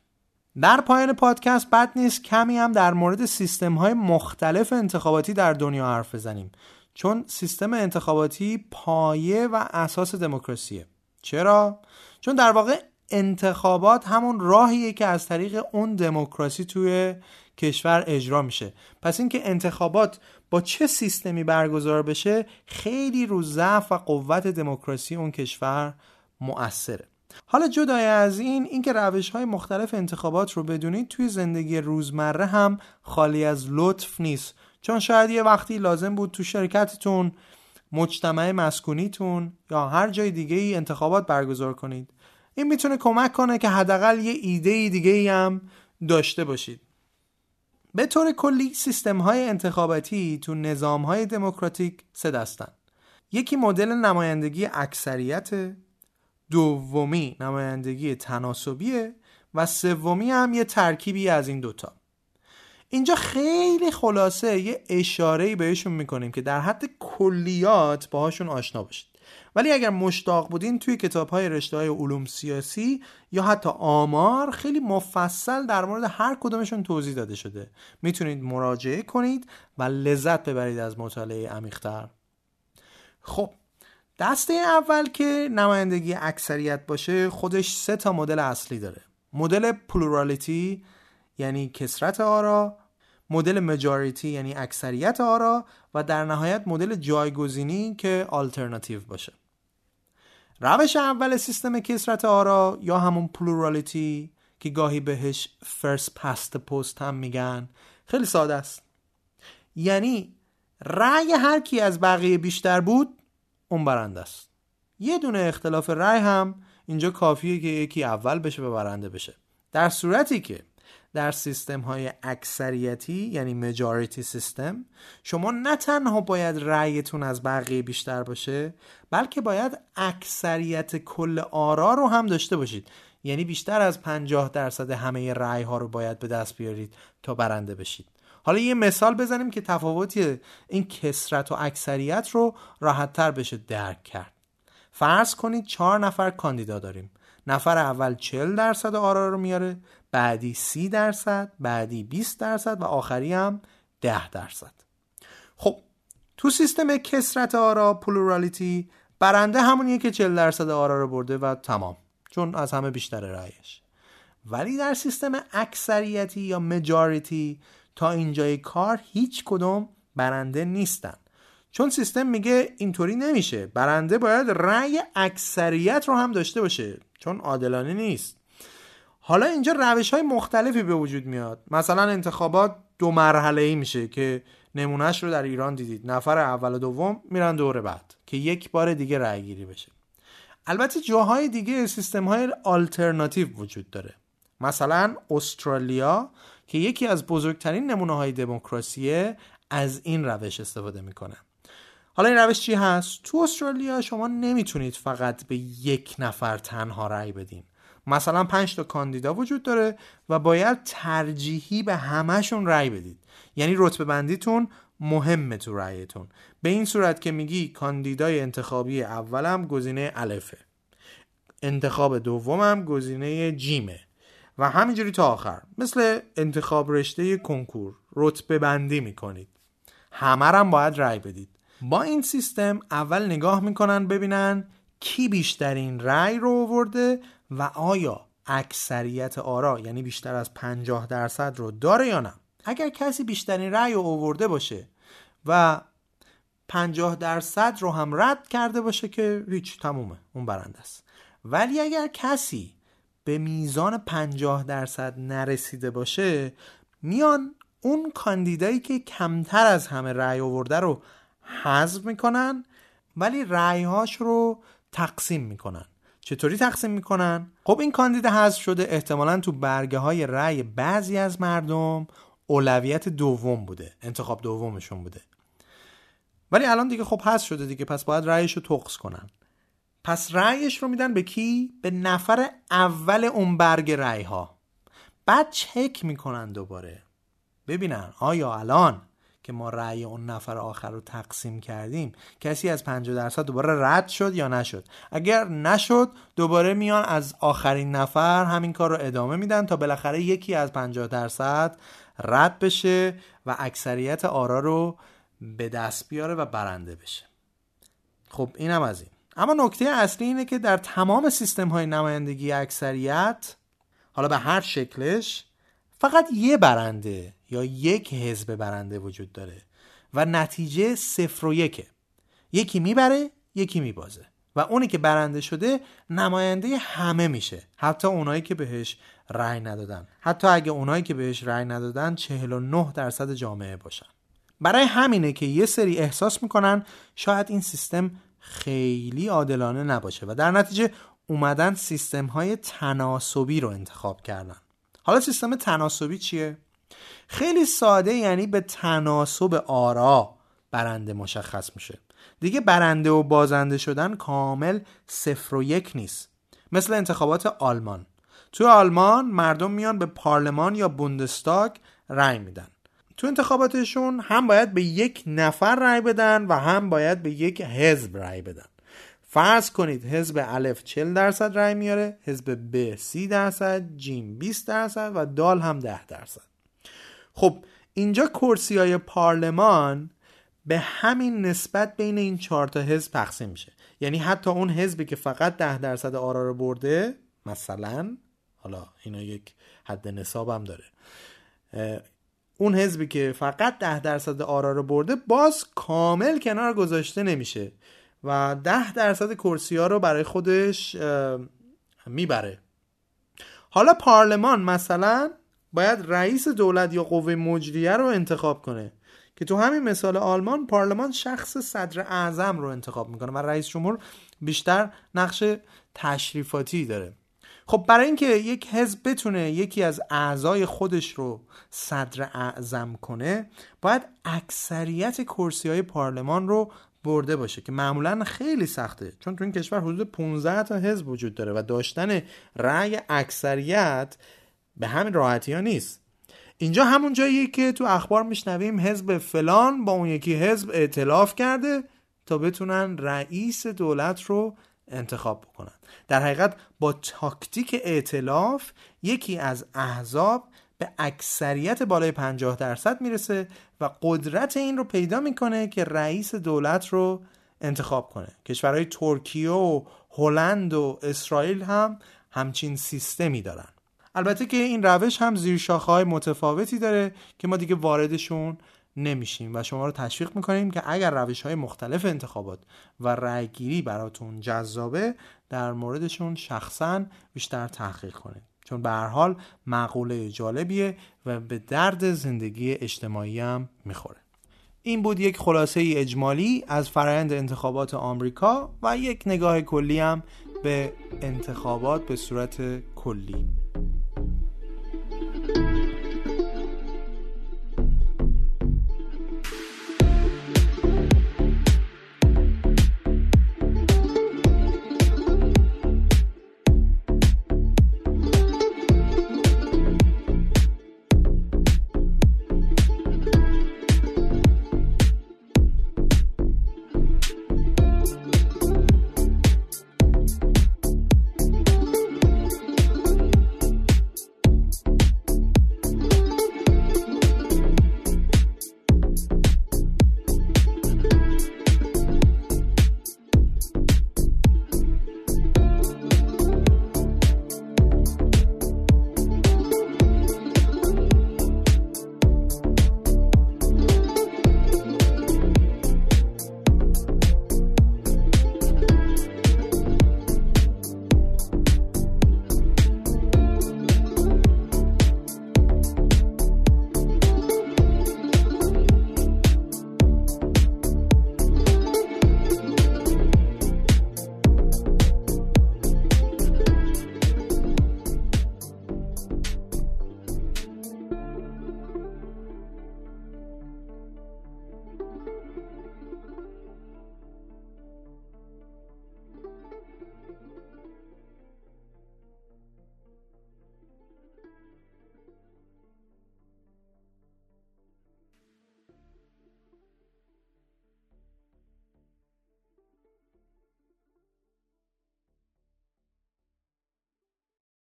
در پایان پادکست بد نیست کمی هم در مورد سیستم های مختلف انتخاباتی در دنیا حرف بزنیم چون سیستم انتخاباتی پایه و اساس دموکراسیه. چرا؟ چون در واقع انتخابات همون راهیه که از طریق اون دموکراسی توی کشور اجرا میشه. پس اینکه انتخابات با چه سیستمی برگزار بشه خیلی رو ضعف و قوت دموکراسی اون کشور مؤثره. حالا جدای از این اینکه روش های مختلف انتخابات رو بدونید توی زندگی روزمره هم خالی از لطف نیست. چون شاید یه وقتی لازم بود تو شرکتتون مجتمع مسکونیتون یا هر جای دیگه ای انتخابات برگزار کنید. این می‌تونه کمک کنه که حداقل یه ایده دیگه ای هم داشته باشید. به طور کلی سیستم های انتخاباتی تو نظام های دموکراتیک سه دستن. یکی مدل نمایندگی اکثریت دومی نمایندگی تناسبیه و سومی هم یه ترکیبی از این دوتا. اینجا خیلی خلاصه یه اشاره بهشون می‌کنیم که در حد کلیات باهاشون آشنا باشید. ولی اگر مشتاق بودین توی کتاب های رشته های علوم سیاسی یا حتی آمار خیلی مفصل در مورد هر کدومشون توضیح داده شده. می‌تونید مراجعه کنید و لذت ببرید از مطالعه عمیقتر. خب دسته اول که نمایندگی اکثریت باشه خودش سه تا مدل اصلی داره. مدل plurality یعنی کثرت آرا. مدل majority یعنی اکثریت آرا. و در نهایت مدل جایگزینی که آلترناتیو باشه. روش اول سیستم کثرت آرا یا همون plurality که گاهی بهش first past the post هم میگن خیلی ساده است. یعنی رأی هر کی از بقیه بیشتر بود اون برنده است. یه دونه اختلاف رأی هم اینجا کافیه که یکی اول بشه و برنده بشه. در صورتی که در سیستم های اکثریتی یعنی مجاریتی سیستم شما نه تنها باید رأیتون از بقیه بیشتر باشه بلکه باید اکثریت کل آرا رو هم داشته باشید. یعنی بیشتر از 50 درصد همه رأی ها رو باید به دست بیارید تا برنده بشید. حالا یه مثال بزنیم که تفاوتی این کسرت و اکثریت رو راحتتر بشه درک کرد. فرض کنید چهار نفر کاندیدا داریم. نفر اول 40 درصد آرا رو میاره بعدی 30 درصد بعدی 20 درصد و آخری هم 10 درصد. خب تو سیستم کسرت آرا پلورالیتی برنده همونیه که 40 درصد آرا رو برده و تمام چون از همه بیشتر رأیش ولی در سیستم اکثریتی یا مجاریتی تا اینجای کار هیچ کدوم برنده نیستن. چون سیستم میگه اینطوری نمیشه. برنده باید رأی اکثریت رو هم داشته باشه. چون عادلانه نیست. حالا اینجا روش های مختلفی به وجود میاد. مثلا انتخابات دو مرحله ای میشه که نمونهش رو در ایران دیدید. نفر اول و دوم میرن دور بعد که یک بار دیگه رأی گیری بشه. البته جاهای دیگه سیستم های آلترناتیو وجود داره. مثلا استرالیا که یکی از بزرگترین نمونه های دموکراسیه از این روش استفاده می‌کنه. حالا این روش چی هست؟ تو استرالیا شما نمی‌تونید فقط به یک نفر تنها رأی بدین. مثلا پنج تا کاندیدا وجود داره و باید ترجیحی به همهشون رأی بدید. یعنی رتبه بندیتون مهمه تو رأیتون. به این صورت که میگی کاندیدای انتخابی اولم گزینه الفه. انتخاب دومم گزینه جیمه. و همینجوری تا آخر. مثل انتخاب رشته کنکور رتبه بندی می‌کنید. همه هم باید رأی بدید. با این سیستم اول نگاه می‌کنن ببینن کی بیشترین رأی رو آورده و آیا اکثریت آرا یعنی بیشتر از 50 درصد رو داره یا نه. اگر کسی بیشترین رأی رو آورده باشه و 50 درصد رو هم رد کرده باشه که هیچ تمومه. اون برنده است. ولی اگر کسی به میزان 50 درصد نرسیده باشه میان اون کاندیدایی که کمتر از همه رأی آورده رو حذف می‌کنن ولی رأیهاش رو تقسیم می‌کنن. چطوری تقسیم می‌کنن؟ خب این کاندید حذف شده احتمالا تو برگه های رأی بعضی از مردم اولویت دوم بوده انتخاب دومشون بوده. ولی الان دیگه خب حذف شده دیگه پس باید رأیش رو تقص کنن. پس رأیش رو میدن به کی؟ به نفر اول اون برگ رأی ها بعد چک می‌کنن دوباره. ببینن آیا الان که ما رأی اون نفر آخر رو تقسیم کردیم کسی از 50 درصد دوباره رد شد یا نشد؟ اگر نشد دوباره میان از آخرین نفر همین کار رو ادامه میدن تا بالاخره یکی از 50 درصد رد بشه و اکثریت آرا رو به دست بیاره و برنده بشه. خب اینم از این. اما نکته اصلی اینه که در تمام سیستم های نمایندگی اکثریت حالا به هر شکلش فقط یه برنده یا یک حزب برنده وجود داره و نتیجه صفر و یکه. یکی می‌بره یکی میبازه و اونی که برنده شده نماینده همه میشه. حتی اونایی که بهش رأی ندادن. حتی اگه اونایی که بهش رأی ندادن 49 درصد جامعه باشن. برای همینه که یه سری احساس می‌کنن شاید این سیستم خیلی عادلانه نباشه و در نتیجه اومدن سیستم های تناسبی رو انتخاب کردن. حالا سیستم تناسبی چیه؟ خیلی ساده یعنی به تناسب آرا برنده مشخص میشه. دیگه برنده و بازنده شدن کامل صفر و یک نیست. مثل انتخابات آلمان. تو آلمان مردم میان به پارلمان یا بوندستاگ رأی میدن. تو انتخاباتشون هم باید به یک نفر رأی بدن و هم باید به یک حزب رأی بدن. فرض کنید حزب الف 40 درصد رأی میاره حزب ب 30 درصد جیم 20 درصد و دال هم 10 درصد. خب اینجا کرسی های پارلمان به همین نسبت بین این چهار تا حزب تقسیم میشه. یعنی حتی اون حزبی که فقط 10 درصد آرا رو برده مثلا حالا اینا یک حد نصاب هم داره اون حزبی که فقط ده درصد آرا رو برده باز کامل کنار گذاشته نمیشه و ده درصد کرسی ها رو برای خودش می‌بره. حالا پارلمان مثلا باید رئیس دولت یا قوه مجریه رو انتخاب کنه که تو همین مثال آلمان پارلمان شخص صدر اعظم رو انتخاب می‌کنه و رئیس جمهور بیشتر نقش تشریفاتی داره. خب برای اینکه یک حزب بتونه یکی از اعضای خودش رو صدر اعظم کنه باید اکثریت کرسی های پارلمان رو برده باشه که معمولا خیلی سخته. چون تو این کشور حدود 15 تا حزب وجود داره و داشتن رأی اکثریت به همین راحتی ها نیست. اینجا همون جاییه که تو اخبار میشنویم حزب فلان با اون یکی حزب اعتلاف کرده تا بتونن رئیس دولت رو انتخاب بکنن. در حقیقت با تاکتیک اعتلاف یکی از احزاب به اکثریت بالای 50 درصد می‌رسه و قدرت این رو پیدا می‌کنه که رئیس دولت رو انتخاب کنه. کشورهای ترکیه و هلند و اسرائیل هم همچین سیستمی دارن. البته که این روش هم زیر های متفاوتی داره که ما دیگه واردشون نمیشیم و شما رو تشویق می‌کنیم که اگر روش های مختلف انتخابات و رأیگیری براتون جذابه در موردشون شخصا بیشتر تحقیق کنید. چون به هر حال معقوله جالبیه و به درد زندگی اجتماعی هم می‌خوره. این بود یک خلاصه اجمالی از فرایند انتخابات آمریکا و یک نگاه کلی هم به انتخابات به صورت کلی.